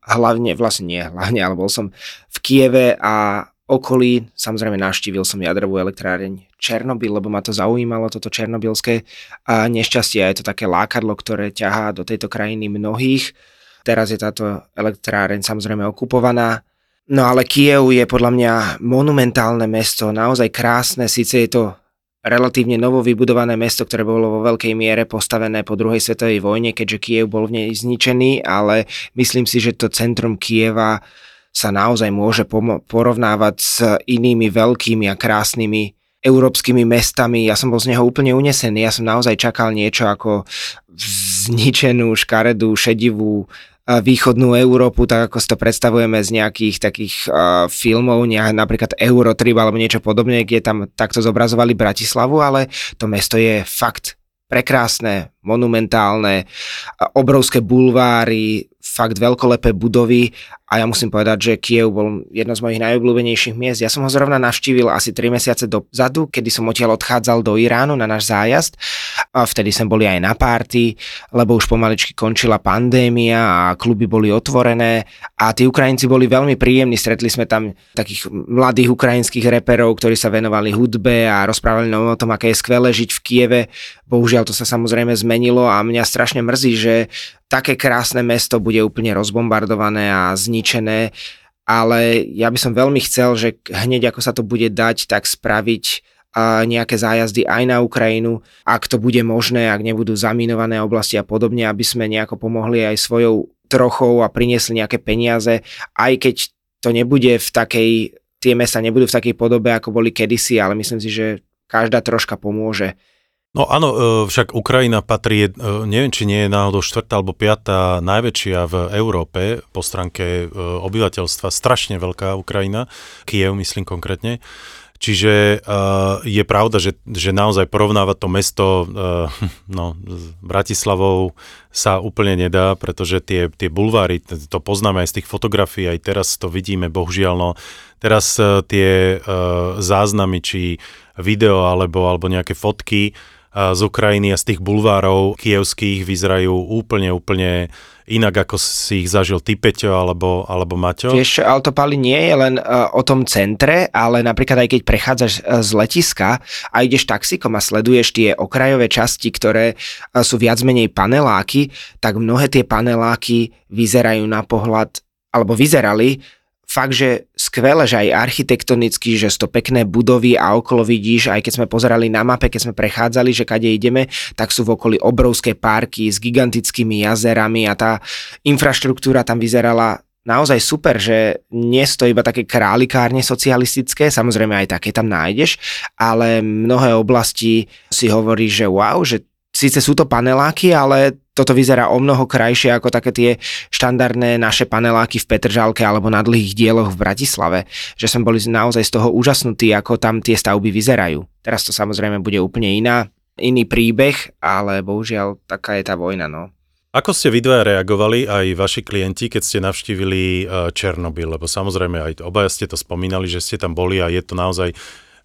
C: hlavne, vlastne nie hlavne, ale bol som v Kieve a okolí. Samozrejme navštívil som jadrovú elektráreň Černobyl, lebo ma to zaujímalo, toto černobylské a nešťastie. Je to také lákadlo, ktoré ťahá do tejto krajiny mnohých. Teraz je táto elektráreň samozrejme okupovaná. No ale Kiev je podľa mňa monumentálne mesto, naozaj krásne, síce je to relatívne novo vybudované mesto, ktoré bolo vo veľkej miere postavené po druhej svetovej vojne, keďže Kiev bol v nej zničený, ale myslím si, že to centrum Kieva sa naozaj môže porovnávať s inými veľkými a krásnymi európskymi mestami. Ja som bol z neho úplne unesený. Ja som naozaj čakal niečo ako zničenú, škaredú, šedivú východnú Európu, tak ako si to predstavujeme z nejakých takých uh, filmov, nejak, napríklad Eurotrip alebo niečo podobné, kde tam takto zobrazovali Bratislavu, ale to mesto je fakt prekrásne, monumentálne, obrovské bulváry, fakt veľkolepé budovy a ja musím povedať, že Kiev bol jedno z mojich najobľúbenejších miest. Ja som ho zrovna navštívil asi 3 mesiace dozadu, kedy som odtiaľ odchádzal do Iránu na náš zájazd a vtedy sme boli aj na párty, lebo už pomaličky končila pandémia a kluby boli otvorené a tí Ukrajinci boli veľmi príjemní. Stretli sme tam takých mladých ukrajinských reperov, ktorí sa venovali hudbe a rozprávali nám o tom, aké je skvelé žiť v Kieve. Bohužiaľ to sa samozrejme zmenilo a mňa strašne mrzí, že také krásne mesto bude úplne rozbombardované a zničené, ale ja by som veľmi chcel, že hneď ako sa to bude dať, tak spraviť nejaké zájazdy aj na Ukrajinu, ak to bude možné, ak nebudú zaminované oblasti a podobne, aby sme nejako pomohli aj svojou trochou a priniesli nejaké peniaze, aj keď to nebude v takej, tie mesta nebudú v takej podobe, ako boli kedysi, ale myslím si, že každá troška pomôže.
D: No áno, e, však Ukrajina patrí, e, neviem, či nie je náhodou štvrtá alebo piatá najväčšia v Európe po stránke e, obyvateľstva, strašne veľká Ukrajina, Kiev myslím konkrétne. Čiže je pravda, že, že naozaj porovnávať to mesto no, s Bratislavou sa úplne nedá, pretože tie, tie bulváry, to poznáme aj z tých fotografií, aj teraz to vidíme, bohužiaľ, no teraz tie záznamy, či video alebo, alebo nejaké fotky z Ukrajiny a z tých bulvárov kievských vyzerajú úplne, úplne inak, ako si ich zažil ty, Peťo, alebo, alebo Maťo.
C: Vieš, Altopali nie je len uh, o tom centre, ale napríklad aj keď prechádzaš uh, z letiska a ideš taxikom a sleduješ tie okrajové časti, ktoré uh, sú viac menej paneláky, tak mnohé tie paneláky vyzerajú na pohľad, alebo vyzerali fakt, že skvelé, že aj architektonicky, že sú to pekné budovy a okolo vidíš, aj keď sme pozerali na mape, keď sme prechádzali, že kade ideme, tak sú v okolí obrovské parky s gigantickými jazerami a tá infraštruktúra tam vyzerala naozaj super, že nie sú to iba také králikárne socialistické, samozrejme aj také tam nájdeš, ale mnohé oblasti si hovorí, že wow, že síce sú to paneláky, ale toto vyzerá o mnoho krajšie ako také tie štandardné naše paneláky v Petržalke alebo na dlhých dieloch v Bratislave, že sme boli naozaj z toho úžasnutí, ako tam tie stavby vyzerajú. Teraz to samozrejme bude úplne iná, iný príbeh, ale bohužiaľ taká je tá vojna, no.
D: Ako ste vy dvaja reagovali, aj vaši klienti, keď ste navštívili e, Černobyl? Lebo samozrejme aj obaja ste to spomínali, že ste tam boli a je to naozaj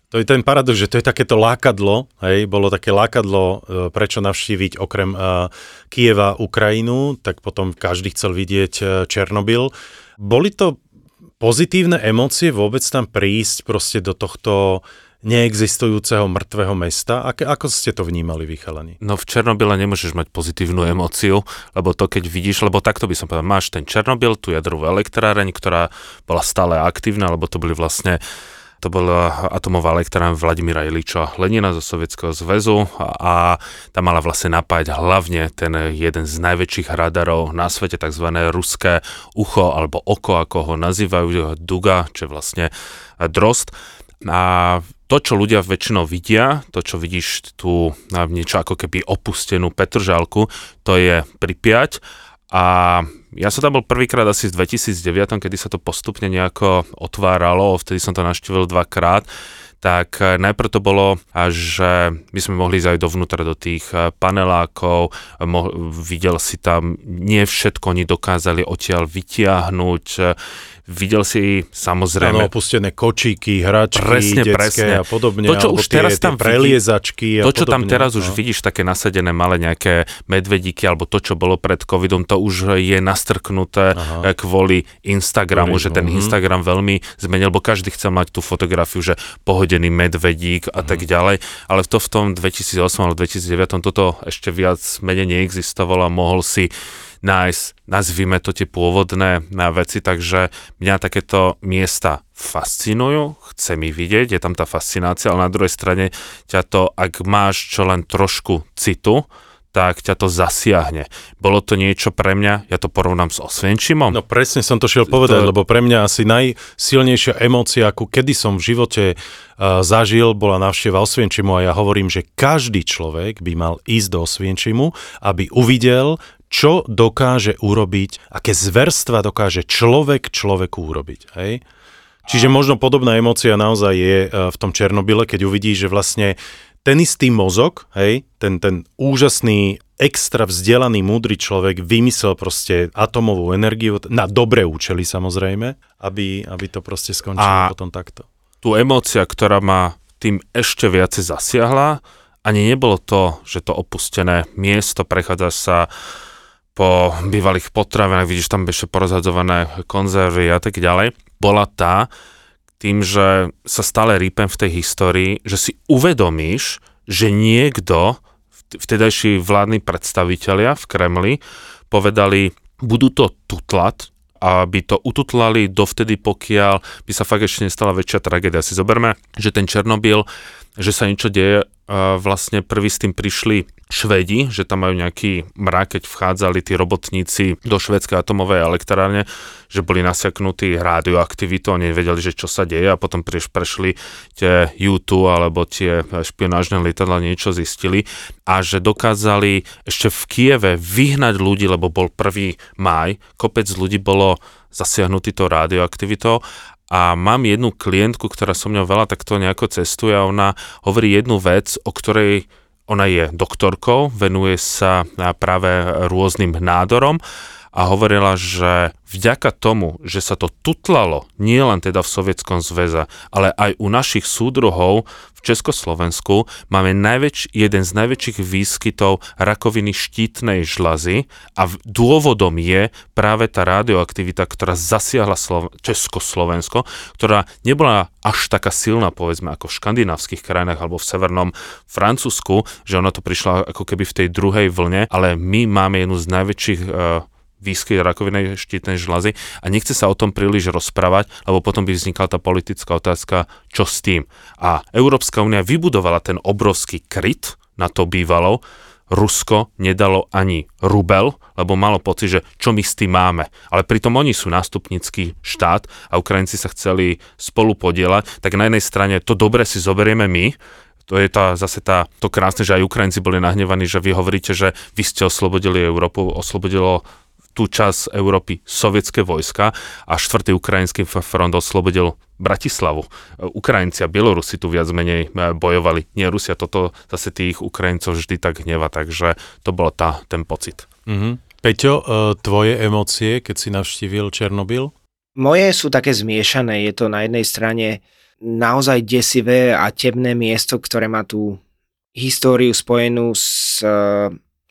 D: to je ten paradox, že to je takéto lákadlo, hej, bolo také lákadlo, e, prečo navštíviť okrem uh, Kieva Ukrajinu, tak potom každý chcel vidieť uh, Černobyl. Boli to pozitívne emócie vôbec tam prísť proste do tohto neexistujúceho mŕtvého mesta? Ako, ako ste to vnímali, vy chalani?
E: No v Černobyle nemôžeš mať pozitívnu emóciu, lebo to keď vidíš, lebo takto by som povedal, máš ten Černobyl, tú jadrovú elektráreň, ktorá bola stále aktívna, lebo to boli vlastne to bola atomová elektrárna Vladimíra Iliča Lenina zo Sovietskeho zväzu a, tam mala vlastne napájať hlavne ten jeden z najväčších radarov na svete, tzv. ruské ucho alebo oko, ako ho nazývajú, Duga, čo je vlastne drost. A to, čo ľudia väčšinou vidia, to, čo vidíš tu niečo ako keby opustenú Petržálku, to je Pripiať a ja som tam bol prvýkrát asi v 2009, kedy sa to postupne nejako otváralo, vtedy som to naštívil dvakrát. Tak eh, najprv to bolo, že my sme mohli ísť dovnútra do tých eh, panelákov, mo- videl si tam, nie všetko oni dokázali odtiaľ vytiahnuť, Videl si samozrejme...
D: Áno, opustené kočíky, hračky, presne, detské presne. a podobne.
E: To, čo už
D: tie,
E: teraz tam
D: preliezačky
E: a To, čo podobne, tam teraz no. už vidíš, také nasadené malé nejaké medvedíky, alebo to, čo bolo pred covidom, to už je nastrknuté Aha. Kvôli Instagramu, Kvôli, že ten uh-huh. Instagram veľmi zmenil, lebo každý chcel mať tú fotografiu, že pohodený medvedík a uh-huh. tak ďalej, ale to v tom 2008 alebo 2009 toto ešte viac menej neexistovalo a mohol si nájsť, nazvime to tie pôvodné veci, takže mňa takéto miesta fascinujú, chce mi vidieť, je tam tá fascinácia, ale na druhej strane ťa to, ak máš čo len trošku citu, tak ťa to zasiahne. Bolo to niečo pre mňa, ja to porovnám s Osvienčimom.
D: No presne som to šiel povedať, to... lebo pre mňa asi najsilnejšia emócia, akú kedy som v živote uh, zažil, bola návšteva Osvienčimu a ja hovorím, že každý človek by mal ísť do Osvienčimu, aby uvidel, čo dokáže urobiť, aké zverstva dokáže človek človeku urobiť. Hej? Čiže možno podobná emócia naozaj je uh, v tom Černobyle, keď uvidíš, že vlastne ten istý mozog, hej, ten, ten úžasný, extra vzdelaný, múdry človek vymyslel proste atomovú energiu, na dobré účely samozrejme, aby, aby to proste skončilo a potom takto.
E: Tu emócia, ktorá ma tým ešte viacej zasiahla, ani nebolo to, že to opustené miesto, prechádza sa po bývalých potravinách, vidíš tam ešte porozhadzované konzervy a tak ďalej, bola tá, tým, že sa stále rýpem v tej histórii, že si uvedomíš, že niekto, vtedajší vládni predstavitelia v Kremli, povedali, budú to tutlať, aby to ututlali dovtedy, pokiaľ by sa fakt ešte nestala väčšia tragédia. Si zoberme, že ten Černobyl, že sa niečo deje, vlastne prvý s tým prišli Švedi, že tam majú nejaký mrak, keď vchádzali tí robotníci do švedskej atomovej elektrárne, že boli nasiaknutí radioaktivitou, nevedeli, že čo sa deje a potom prieš prešli tie U2 alebo tie špionážne lietadla niečo zistili a že dokázali ešte v Kieve vyhnať ľudí, lebo bol 1. máj, kopec ľudí bolo zasiahnutý to radioaktivitou a mám jednu klientku, ktorá so mňou veľa takto nejako cestuje a ona hovorí jednu vec, o ktorej ona je doktorkou, venuje sa práve rôznym nádorom a hovorila, že vďaka tomu, že sa to tutlalo nielen teda v Sovietskom zväze, ale aj u našich súdruhov v Československu máme najväč, jeden z najväčších výskytov rakoviny štítnej žlazy a dôvodom je práve tá radioaktivita, ktorá zasiahla Slo- Československo, ktorá nebola až taká silná, povedzme, ako v škandinávskych krajinách alebo v severnom Francúzsku, že ono to prišlo ako keby v tej druhej vlne, ale my máme jednu z najväčších uh, výskyt rakovinej štítnej žľazy a nechce sa o tom príliš rozprávať, lebo potom by vznikla tá politická otázka, čo s tým. A Európska únia vybudovala ten obrovský kryt na to bývalo, Rusko nedalo ani rubel, lebo malo pocit, že čo my s tým máme. Ale pritom oni sú nástupnický štát a Ukrajinci sa chceli spolu podielať, tak na jednej strane to dobre si zoberieme my, to je tá, zase tá, to krásne, že aj Ukrajinci boli nahnevaní, že vy hovoríte, že vy ste oslobodili Európu, oslobodilo tú časť Európy sovietské vojska a 4. ukrajinský front oslobodil Bratislavu. Ukrajinci a Bielorusi tu viac menej e, bojovali. Nie Rusia, toto zase tých Ukrajincov vždy tak hneva, takže to bol tá, ten pocit.
D: Mm-hmm. Peťo, e, tvoje emócie, keď si navštívil Černobyl?
C: Moje sú také zmiešané. Je to na jednej strane naozaj desivé a temné miesto, ktoré má tú históriu spojenú s e,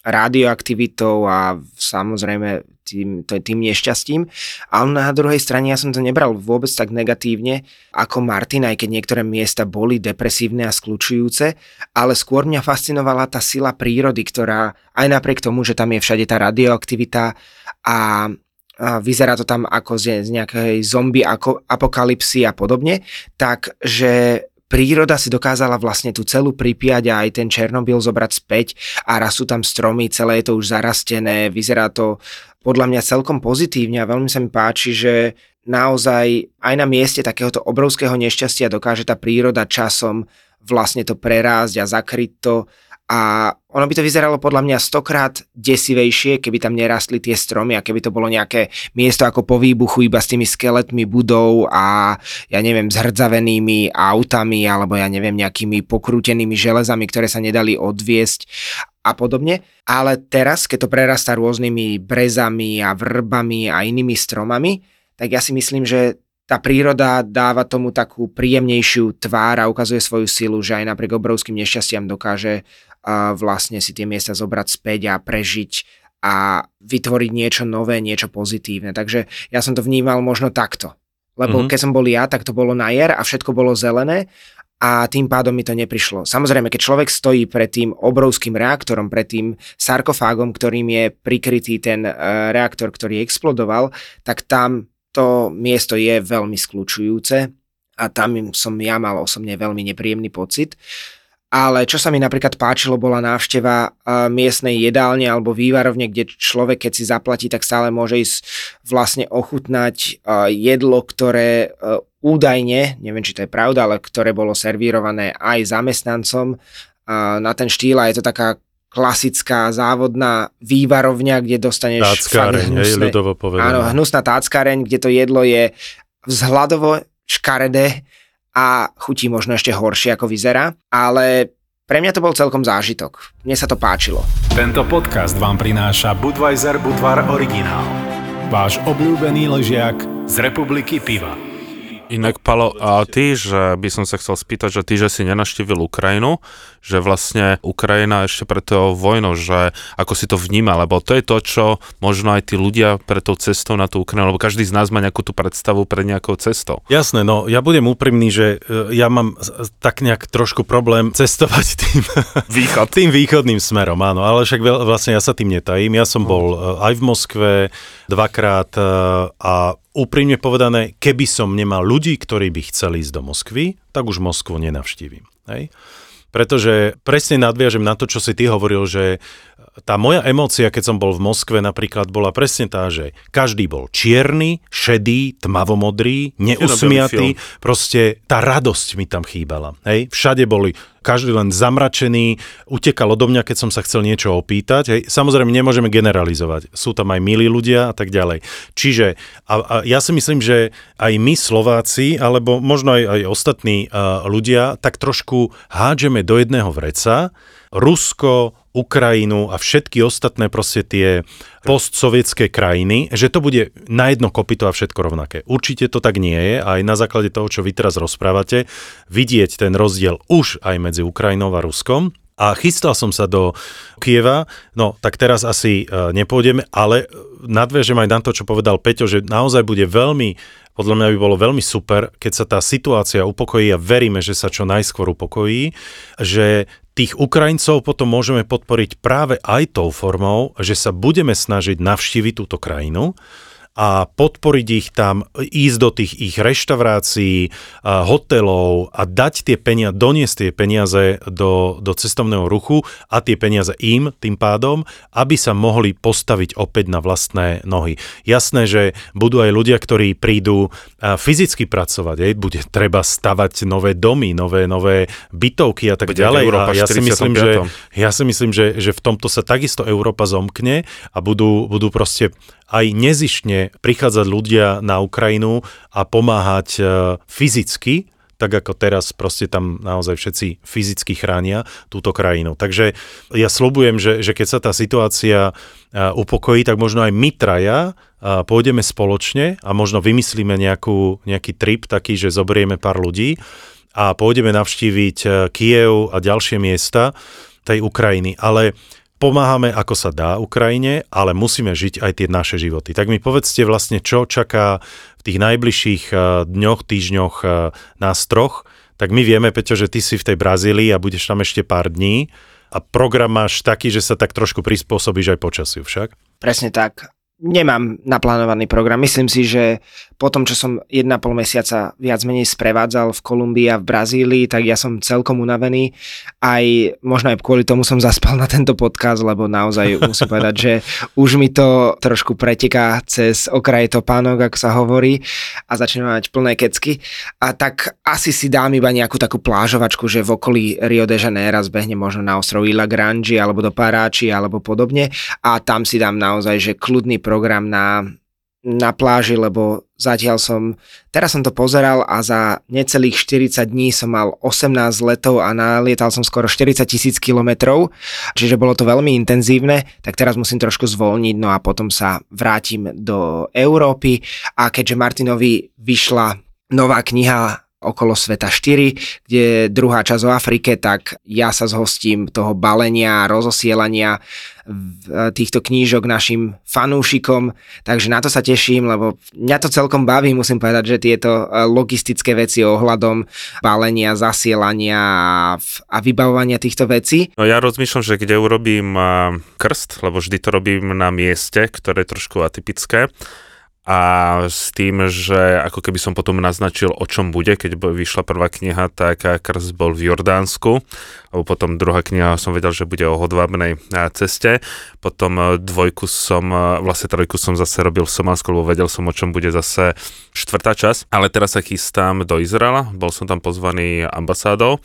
C: radioaktivitou a samozrejme tým, tým nešťastím. Ale na druhej strane ja som to nebral vôbec tak negatívne ako Martin, aj keď niektoré miesta boli depresívne a skľúčujúce, ale skôr mňa fascinovala tá sila prírody, ktorá aj napriek tomu, že tam je všade tá radioaktivita a vyzerá to tam ako z, nejakej zombie ako, apokalipsy a podobne, tak že príroda si dokázala vlastne tú celú pripiať a aj ten Černobyl zobrať späť a raz sú tam stromy, celé je to už zarastené, vyzerá to podľa mňa celkom pozitívne a veľmi sa mi páči, že naozaj aj na mieste takéhoto obrovského nešťastia dokáže tá príroda časom vlastne to prerásť a zakryť to a ono by to vyzeralo podľa mňa stokrát desivejšie, keby tam nerastli tie stromy a keby to bolo nejaké miesto ako po výbuchu iba s tými skeletmi budov a ja neviem, zhrdzavenými autami alebo ja neviem, nejakými pokrútenými železami, ktoré sa nedali odviesť a podobne. Ale teraz, keď to prerastá rôznymi brezami a vrbami a inými stromami, tak ja si myslím, že tá príroda dáva tomu takú príjemnejšiu tvár a ukazuje svoju silu, že aj napriek obrovským nešťastiam dokáže vlastne si tie miesta zobrať späť a prežiť a vytvoriť niečo nové, niečo pozitívne. Takže ja som to vnímal možno takto. Lebo mm-hmm. keď som bol ja, tak to bolo na jar a všetko bolo zelené a tým pádom mi to neprišlo. Samozrejme, keď človek stojí pred tým obrovským reaktorom, pred tým sarkofágom, ktorým je prikrytý ten uh, reaktor, ktorý explodoval, tak tam to miesto je veľmi skľúčujúce a tam som ja mal osobne veľmi nepríjemný pocit. Ale čo sa mi napríklad páčilo, bola návšteva uh, miestnej jedálne alebo vývarovne, kde človek, keď si zaplatí, tak stále môže ísť vlastne ochutnať uh, jedlo, ktoré uh, údajne, neviem, či to je pravda, ale ktoré bolo servírované aj zamestnancom na ten štýl a je to taká klasická závodná vývarovňa, kde dostaneš
D: táckáreň, hnusné, hej, ľudovo povedané.
C: Áno, hnusná táckáreň, kde to jedlo je vzhľadovo škaredé a chutí možno ešte horšie, ako vyzerá, ale pre mňa to bol celkom zážitok. Mne sa to páčilo.
B: Tento podcast vám prináša Budweiser Budvar Originál. Váš obľúbený ležiak z republiky piva.
E: Inak, Palo, a ty, že by som sa chcel spýtať, že ty, že si nenaštívil Ukrajinu, že vlastne Ukrajina ešte pred tou vojnou, že ako si to vníma, lebo to je to, čo možno aj tí ľudia pred tou cestou na tú Ukrajinu, lebo každý z nás má nejakú tú predstavu pred nejakou cestou.
D: Jasné, no ja budem úprimný, že e, ja mám tak nejak trošku problém cestovať tým,
E: Východ.
D: tým východným smerom, áno, ale však vlastne ja sa tým netajím. Ja som bol e, aj v Moskve dvakrát e, a úprimne povedané, keby som nemal ľudí, ktorí by chceli ísť do Moskvy, tak už Moskvu nenavštívim. Hej? Pretože presne nadviažem na to, čo si ty hovoril, že tá moja emócia, keď som bol v Moskve napríklad, bola presne tá, že každý bol čierny, šedý, tmavomodrý, neusmiatý, proste tá radosť mi tam chýbala. Hej? Všade boli každý len zamračený, utekal odo mňa, keď som sa chcel niečo opýtať. Hej. Samozrejme, nemôžeme generalizovať. Sú tam aj milí ľudia a tak ďalej. Čiže a, a ja si myslím, že aj my Slováci, alebo možno aj, aj ostatní uh, ľudia, tak trošku hádžeme do jedného vreca Rusko, Ukrajinu a všetky ostatné proste tie postsovietské krajiny, že to bude na jedno kopito a všetko rovnaké. Určite to tak nie je aj na základe toho, čo vy teraz rozprávate, vidieť ten rozdiel už aj medzi Ukrajinou a Ruskom. A chystal som sa do Kieva, no tak teraz asi uh, nepôjdeme, ale nadviažem aj na to, čo povedal Peťo, že naozaj bude veľmi podľa mňa by bolo veľmi super, keď sa tá situácia upokojí a veríme, že sa čo najskôr upokojí, že tých Ukrajincov potom môžeme podporiť práve aj tou formou, že sa budeme snažiť navštíviť túto krajinu, a podporiť ich tam, ísť do tých ich reštaurácií, hotelov a dať tie peniaze, doniesť tie peniaze do, do cestovného ruchu a tie peniaze im tým pádom, aby sa mohli postaviť opäť na vlastné nohy. Jasné, že budú aj ľudia, ktorí prídu fyzicky pracovať, aj, bude treba stavať nové domy, nové, nové bytovky a tak bude ďalej.
E: Európa
D: a ja si myslím, že, ja si myslím že, že v tomto sa takisto Európa zomkne a budú, budú proste aj nezišne prichádzať ľudia na Ukrajinu a pomáhať e, fyzicky, tak ako teraz proste tam naozaj všetci fyzicky chránia túto krajinu. Takže ja slobujem, že, že keď sa tá situácia e, upokojí, tak možno aj my traja e, pôjdeme spoločne a možno vymyslíme nejakú, nejaký trip taký, že zoberieme pár ľudí a pôjdeme navštíviť Kiev a ďalšie miesta tej Ukrajiny. Ale pomáhame ako sa dá Ukrajine, ale musíme žiť aj tie naše životy. Tak mi povedzte vlastne, čo čaká v tých najbližších eh, dňoch, týždňoch eh, nás troch. Tak my vieme, Peťo, že ty si v tej Brazílii a budeš tam ešte pár dní a program máš taký, že sa tak trošku prispôsobíš aj počasiu však?
C: Presne tak. Nemám naplánovaný program. Myslím si, že po tom, čo som 1,5 mesiaca viac menej sprevádzal v Kolumbii a v Brazílii, tak ja som celkom unavený. Aj možno aj kvôli tomu som zaspal na tento podcast, lebo naozaj musím povedať, že už mi to trošku preteká cez okraj topánok, ako sa hovorí, a začnem mať plné kecky. A tak asi si dám iba nejakú takú plážovačku, že v okolí Rio de Janeiro zbehne možno na ostrov Ila Grande alebo do Paráči alebo podobne a tam si dám naozaj, že kľudný program na na pláži, lebo zatiaľ som, teraz som to pozeral a za necelých 40 dní som mal 18 letov a nalietal som skoro 40 tisíc kilometrov, čiže bolo to veľmi intenzívne, tak teraz musím trošku zvolniť, no a potom sa vrátim do Európy. A keďže Martinovi vyšla nová kniha okolo sveta 4, kde druhá časť o Afrike, tak ja sa zhostím toho balenia, rozosielania týchto knížok našim fanúšikom, takže na to sa teším, lebo mňa to celkom baví, musím povedať, že tieto e, logistické veci ohľadom balenia, zasielania a vybavovania týchto vecí.
E: No ja rozmýšľam, že kde urobím krst, lebo vždy to robím na mieste, ktoré je trošku atypické, a s tým, že ako keby som potom naznačil, o čom bude, keď vyšla prvá kniha, tak krst bol v Jordánsku, alebo potom druhá kniha som vedel, že bude o hodvábnej ceste, potom dvojku som, vlastne trojku som zase robil v Somálsku, lebo vedel som, o čom bude zase štvrtá časť, ale teraz sa chystám do Izraela, bol som tam pozvaný ambasádou.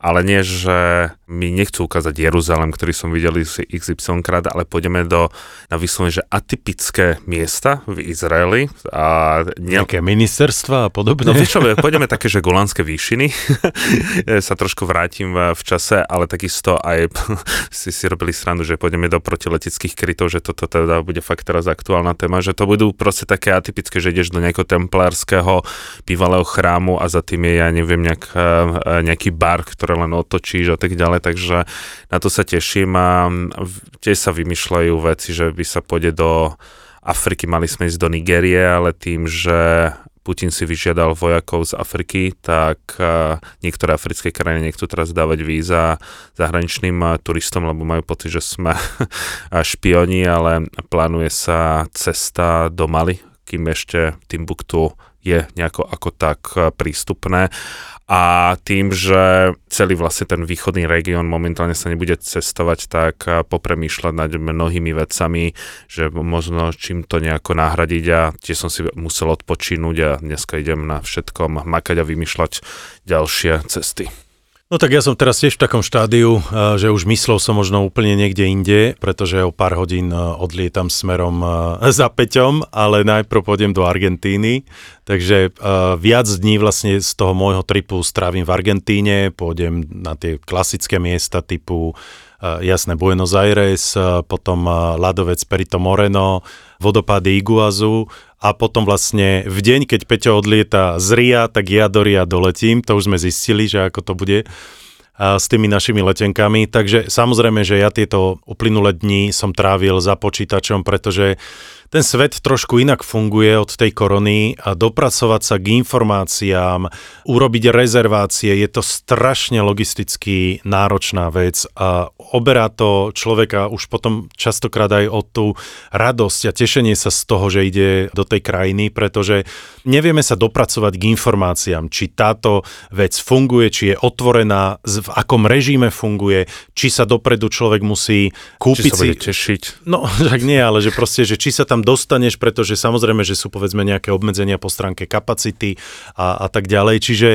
E: Ale nie, že mi nechcú ukázať Jeruzalem, ktorý som videl XY krát, ale pôjdeme do na vyslovene, že atypické miesta v Izraeli. A
D: nie... Nejaké ministerstva a podobne?
E: No vieš čo, pôjdeme také, že Golánske výšiny. sa trošku vrátim v čase, ale takisto aj si si robili srandu, že pôjdeme do protileteckých krytov, že toto teda bude fakt teraz aktuálna téma, že to budú proste také atypické, že ideš do nejakého templárskeho bývalého chrámu a za tým je, ja neviem, nejak, eh, nejaký bar, ktoré len otočíš a tak ďalej, takže na to sa teším a tiež sa vymýšľajú veci, že by sa pôjde do Afriky, mali sme ísť do Nigérie, ale tým, že Putin si vyžiadal vojakov z Afriky, tak niektoré africké krajiny nechcú teraz dávať víza zahraničným turistom, lebo majú pocit, že sme špioni, ale plánuje sa cesta do Mali, kým ešte Timbuktu je nejako ako tak prístupné a tým, že celý vlastne ten východný región momentálne sa nebude cestovať, tak popremýšľať nad mnohými vecami, že možno čím to nejako nahradiť a tiež som si musel odpočínuť a dneska idem na všetkom makať a vymýšľať ďalšie cesty.
D: No tak ja som teraz tiež v takom štádiu, eh, že už myslel som možno úplne niekde inde, pretože o pár hodín eh, odlietam smerom eh, za Peťom, ale najprv pôjdem do Argentíny, takže viac dní vlastne z toho môjho tripu strávim v Argentíne, pôjdem na tie klasické miesta typu jasné Buenos Aires, potom ľadovec Perito Moreno, vodopády Iguazu a potom vlastne v deň, keď Peťo odlieta z Ria, tak ja do Ria doletím, to už sme zistili, že ako to bude s tými našimi letenkami. Takže samozrejme, že ja tieto uplynulé dni som trávil za počítačom, pretože ten svet trošku inak funguje od tej korony a dopracovať sa k informáciám, urobiť rezervácie, je to strašne logisticky náročná vec a oberá to človeka už potom častokrát aj o tú radosť a tešenie sa z toho, že ide do tej krajiny, pretože nevieme sa dopracovať k informáciám, či táto vec funguje, či je otvorená, v akom režime funguje, či sa dopredu človek musí kúpiť
E: či sa
D: si...
E: tešiť.
D: No, tak nie, ale že proste, že či sa tam tam dostaneš, pretože samozrejme, že sú povedzme nejaké obmedzenia po stránke kapacity a, a tak ďalej, čiže...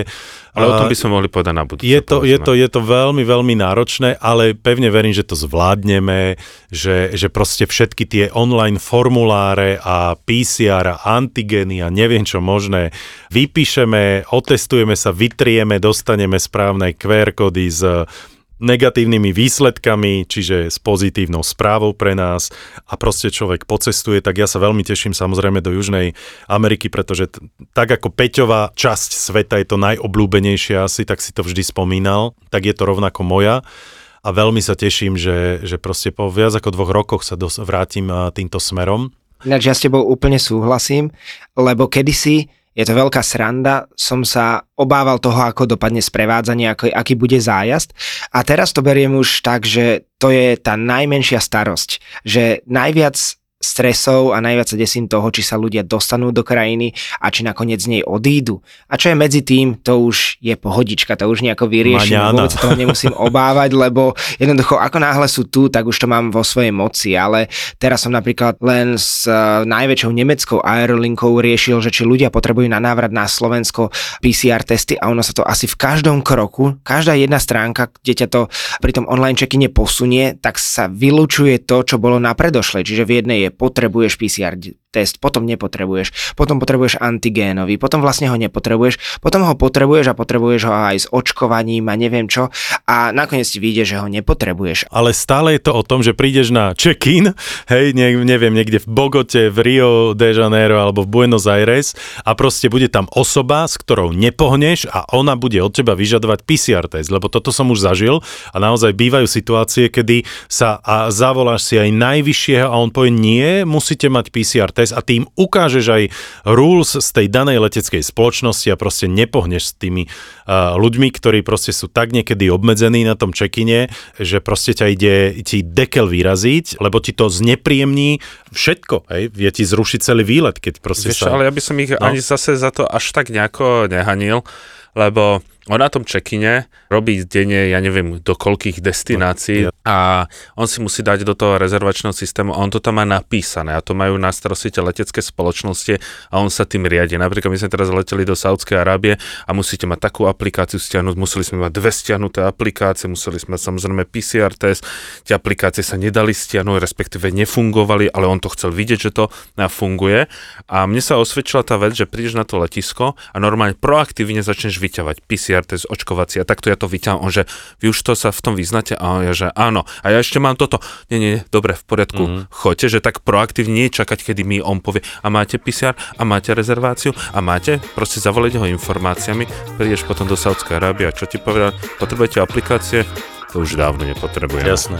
E: Ale o tom by sme mohli povedať na budúce.
D: Je to, je, to, je to veľmi, veľmi náročné, ale pevne verím, že to zvládneme, že, že proste všetky tie online formuláre a PCR a antigeny a neviem čo možné vypíšeme, otestujeme sa, vytrieme, dostaneme správne QR kódy z negatívnymi výsledkami, čiže s pozitívnou správou pre nás a proste človek pocestuje, tak ja sa veľmi teším samozrejme do Južnej Ameriky, pretože t- tak ako Peťová časť sveta je to najobľúbenejšia asi, tak si to vždy spomínal, tak je to rovnako moja a veľmi sa teším, že, že proste po viac ako dvoch rokoch sa dos- vrátim týmto smerom.
C: Ináč ja s tebou úplne súhlasím, lebo kedysi je to veľká sranda, som sa obával toho, ako dopadne sprevádzanie, ako, aký bude zájazd. A teraz to beriem už tak, že to je tá najmenšia starosť, že najviac stresov a najviac sa desím toho, či sa ľudia dostanú do krajiny a či nakoniec z nej odídu. A čo je medzi tým, to už je pohodička, to už nejako vyrieším, vôbec toho nemusím obávať, lebo jednoducho ako náhle sú tu, tak už to mám vo svojej moci, ale teraz som napríklad len s uh, najväčšou nemeckou aerolinkou riešil, že či ľudia potrebujú na návrat na Slovensko PCR testy a ono sa to asi v každom kroku, každá jedna stránka, kde ťa to pri tom online check posunie, tak sa vylučuje to, čo bolo na predošlej. Čiže v jednej je potrebuješ PCR test, potom nepotrebuješ, potom potrebuješ antigénový, potom vlastne ho nepotrebuješ, potom ho potrebuješ a potrebuješ ho aj s očkovaním a neviem čo a nakoniec ti vyjde, že ho nepotrebuješ.
D: Ale stále je to o tom, že prídeš na check-in, hej, ne, neviem, niekde v Bogote, v Rio de Janeiro alebo v Buenos Aires a proste bude tam osoba, s ktorou nepohneš a ona bude od teba vyžadovať PCR test, lebo toto som už zažil a naozaj bývajú situácie, kedy sa a zavoláš si aj najvyššieho a on povie nie, musíte mať PCR test test a tým ukážeš aj rules z tej danej leteckej spoločnosti a proste nepohneš s tými uh, ľuďmi, ktorí proste sú tak niekedy obmedzení na tom čekine, že proste ťa ide ti dekel vyraziť, lebo ti to znepríjemní všetko, hej, vie ti zrušiť celý výlet, keď proste
E: Vieš,
D: sa...
E: ale ja by som ich no. ani zase za to až tak nejako nehanil, lebo on na tom čekine robí denne, ja neviem, do koľkých destinácií a on si musí dať do toho rezervačného systému a on to tam má napísané a to majú na starosti tie letecké spoločnosti a on sa tým riadi. Napríklad my sme teraz leteli do Saudskej Arábie a musíte mať takú aplikáciu stiahnuť, museli sme mať dve stiahnuté aplikácie, museli sme samozrejme PCR test, tie aplikácie sa nedali stiahnuť, respektíve nefungovali, ale on to chcel vidieť, že to funguje a mne sa osvedčila tá vec, že prídeš na to letisko a normálne proaktívne začneš vyťahovať PCR PCR test očkovací a takto ja to vyťahám, on, že vy už to sa v tom vyznáte a ja, že áno. A ja ešte mám toto. Nie, nie, dobre, v poriadku. Mm-hmm. Choďte, že tak proaktívne čakať, kedy mi on povie a máte PCR a máte rezerváciu a máte, proste zavolať ho informáciami, prídeš potom do Saudskej Arábie a čo ti povedal, potrebujete aplikácie? To už dávno nepotrebujem.
D: Jasné.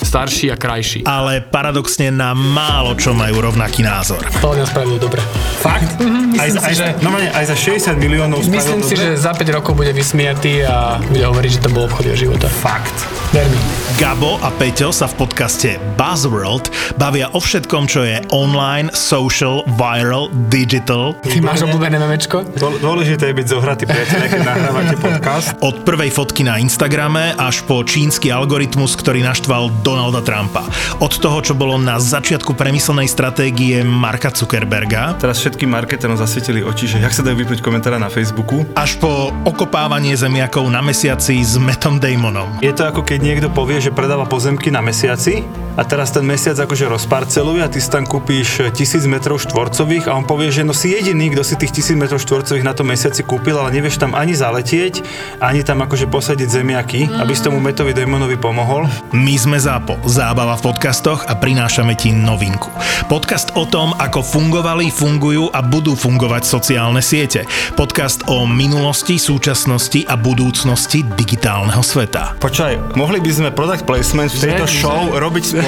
F: starší a krajší.
G: ale paradoxne na málo čo majú rovnaký názor.
F: To nás spravilo dobre.
H: Fakt?
F: Mhm,
H: aj, za, aj,
F: si, že-
H: normálne, aj za 60 miliónov
F: Myslím si,
H: dobre?
F: že za 5 rokov bude vysmiatý a bude hovoriť, že to bol obchod života.
H: Fakt.
F: Ver mi.
G: Gabo a Peťo sa v podcaste Buzzworld bavia o všetkom, čo je online, social, viral, digital.
F: Ty máš obľúbené memečko?
H: Dô- Dôležité je byť zohratý priateľ, keď nahrávate podcast.
G: Od prvej fotky na Instagrame až po čínsky algoritmus, ktorý naštval Donalda Trumpa. Od toho, čo bolo na začiatku premyslenej stratégie Marka Zuckerberga,
H: Teraz všetkým marketerom zasvietili oči, že jak sa dajú vypnúť komentára na Facebooku.
G: až po okopávanie zemiakov na mesiaci s Metom Damonom.
H: Je to ako keď niekto povie, že predáva pozemky na mesiaci a teraz ten mesiac akože rozparceluje a ty si tam kúpíš tisíc metrov štvorcových a on povie, že no si jediný, kto si tých tisíc metrov štvorcových na tom mesiaci kúpil, ale nevieš tam ani zaletieť, ani tam akože posadiť zemiaky, aby si tomu Metovi Damonovi pomohol.
G: My sme ZAPO, zábava v podcastoch a prinášame ti novinku. Podcast o tom, ako fungovali, fungujú a budú fungovať sociálne siete. Podcast o minulosti, súčasnosti a budúcnosti digitálneho sveta.
H: Počkaj, mohli by sme product placement v tejto
F: Že-
H: show robiť